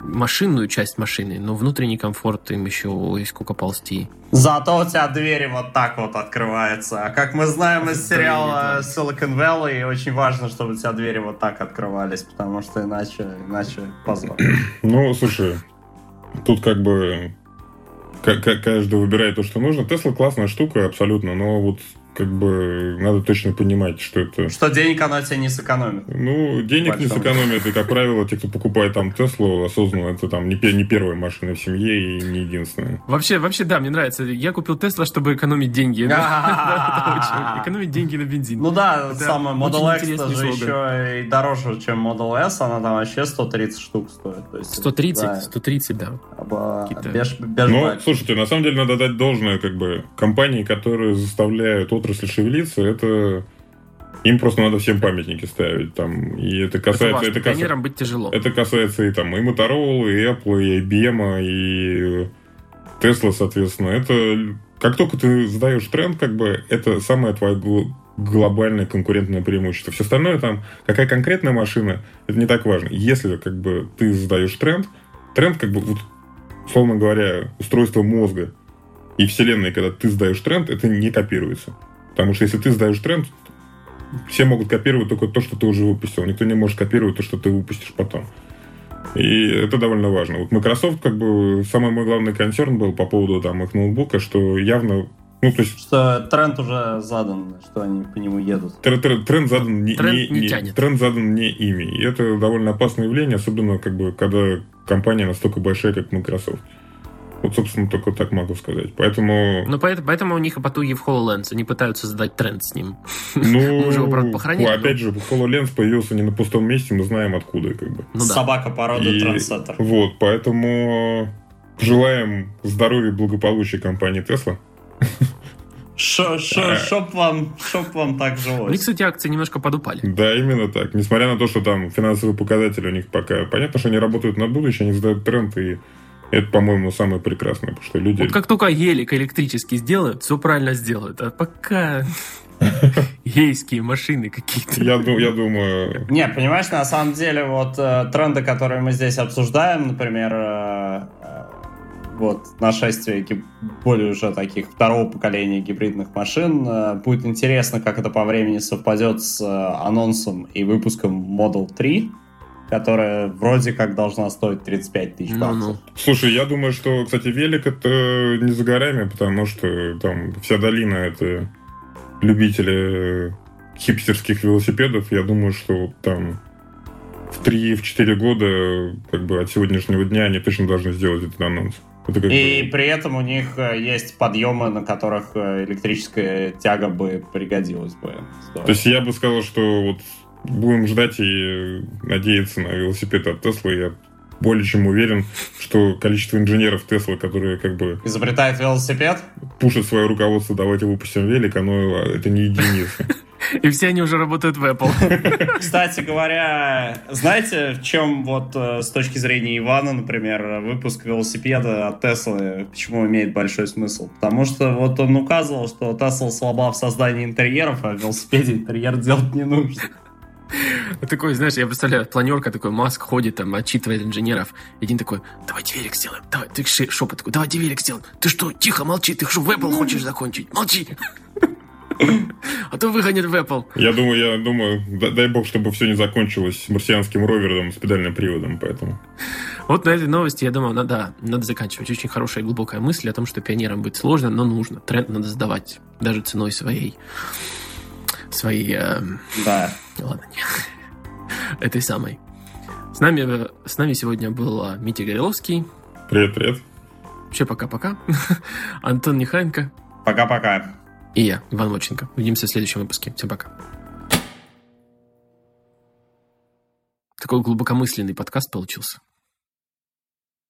машинную часть машины, но внутренний комфорт им еще есть сколько ползти. Зато у тебя двери вот так вот открываются. А как мы знаем из сериала. Silicon Valley, очень важно, чтобы у тебя двери вот так открывались, потому что иначе, иначе позор. (clears throat) Ну, слушай, тут как бы ка- ка- каждый выбирает то, что нужно. Тесла классная штука, абсолютно, но вот как бы надо точно понимать, что это... Что денег она тебе не сэкономит. Ну, денег не Большом. сэкономят, и, как правило, те, кто покупает там Теслу осознанно, это там не, не первая машина в семье и не единственная. Вообще, вообще, да, мне нравится. Я купил Тесла, чтобы экономить деньги. (laughs) (laughs) Экономить деньги на бензин. Ну да, самое Model X слоган. еще и дороже, чем Model S, она там вообще 130 штук стоит. То есть, 130, да, 130, да. Но, бак. слушайте, на самом деле надо дать должное, как бы, компании, которые заставляют отрасль шевелиться, это... Им просто надо всем памятники ставить. Там, и это Это касается... важно. Это, Пионерам быть тяжело. это касается и там и Motorola, и Apple, и IBM, и Tesla, соответственно. Это как только ты задаешь тренд, как бы это самое твое гл- глобальное конкурентное преимущество. Все остальное там, какая конкретная машина, это не так важно. Если как бы ты задаешь тренд, тренд как бы, вот, условно говоря, устройство мозга и вселенной, когда ты задаешь тренд, это не копируется. Потому что если ты задаешь тренд, все могут копировать только то, что ты уже выпустил. Никто не может копировать то, что ты выпустишь потом. И это довольно важно. Вот Microsoft, как бы, самый мой главный концерн был по поводу там их ноутбука, что явно, ну, то есть Что тренд уже задан, что они по нему едут. тр- тр- тренд задан не, Тренд не не- тянет. тренд задан не ими. И это довольно опасное явление, особенно, как бы, когда компания настолько большая, как Microsoft. Вот, собственно, только так могу сказать. Поэтому... Ну, поэтому, поэтому у них и потуги в HoloLens. Они пытаются задать тренд с ним. Ну, (laughs) Мы уже его, правда, похоронили, ну, но- опять же, HoloLens появился не на пустом месте, мы знаем откуда, как бы. Ну да. Собака породы И- trendsetter. Вот, поэтому желаем здоровья и благополучия компании Tesla. Шо- шо- Шоп вам, шоп вам так У них, жилось. кстати, акции немножко подупали. Да, именно так. Несмотря на то, что там финансовые показатели у них пока... Понятно, что они работают на будущее, они задают тренд, и это, по-моему, самое прекрасное, потому что люди... Вот как только елик электрический сделают, все правильно сделают. А пока (laughs) ейские машины какие-то. Я, я думаю... Не, понимаешь, на самом деле, вот э, тренды, которые мы здесь обсуждаем, например, э, э, вот нашествие гиб- более уже таких второго поколения гибридных машин, э, будет интересно, как это по времени совпадет с э, анонсом и выпуском Model 3, которая вроде как должна стоить 35 тысяч Ну-ну. баксов. Слушай, я думаю, что, кстати, велик это не за горами, потому что там вся долина это любители хипстерских велосипедов. Я думаю, что там в 3-4 года как бы от сегодняшнего дня они точно должны сделать этот анонс. Это как И бы- при этом у них э, есть подъемы, на которых э, электрическая тяга бы пригодилась бы. То есть я бы сказал, что вот будем ждать и надеяться на велосипед от Tesla. Я более чем уверен, что количество инженеров Tesla, которые как бы Изобретает велосипед, пушат свое руководство, давайте выпустим велик, оно это не единица. (laughs) И все они уже работают в Apple. (laughs) Кстати говоря, знаете, в чем вот э, с точки зрения Ивана, например, выпуск велосипеда от Теслы, почему имеет большой смысл? Потому что вот он указывал, что Тесла слаба в создании интерьеров, а в велосипеде интерьер делать не нужно. (laughs) Такой, знаешь, я представляю, планерка такой, Маск ходит там, отчитывает инженеров. Один такой, давайте велик сделаем. Давай, ты шепот такой, давайте велик сделаем. Ты что, тихо, молчи, ты что, в Apple хочешь закончить? Молчи. (laughs) А то выгонят в Apple. Я думаю, я думаю, да- дай бог, чтобы все не закончилось марсианским ровером с педальным приводом, поэтому. Вот на этой новости, я думаю, надо, надо заканчивать. Очень хорошая и глубокая мысль о том, что пионерам быть сложно, но нужно. Тренд надо сдавать, даже ценой своей... Своей... эм, Да. Ладно, не. Этой самой. С нами, с нами сегодня был э, Митя Гореловский. Привет, привет. Вообще пока-пока. (laughs) Антон Нехайенко. Пока-пока. И я, Иван Моченко. Увидимся в следующем выпуске. Всем пока. Такой глубокомысленный подкаст получился.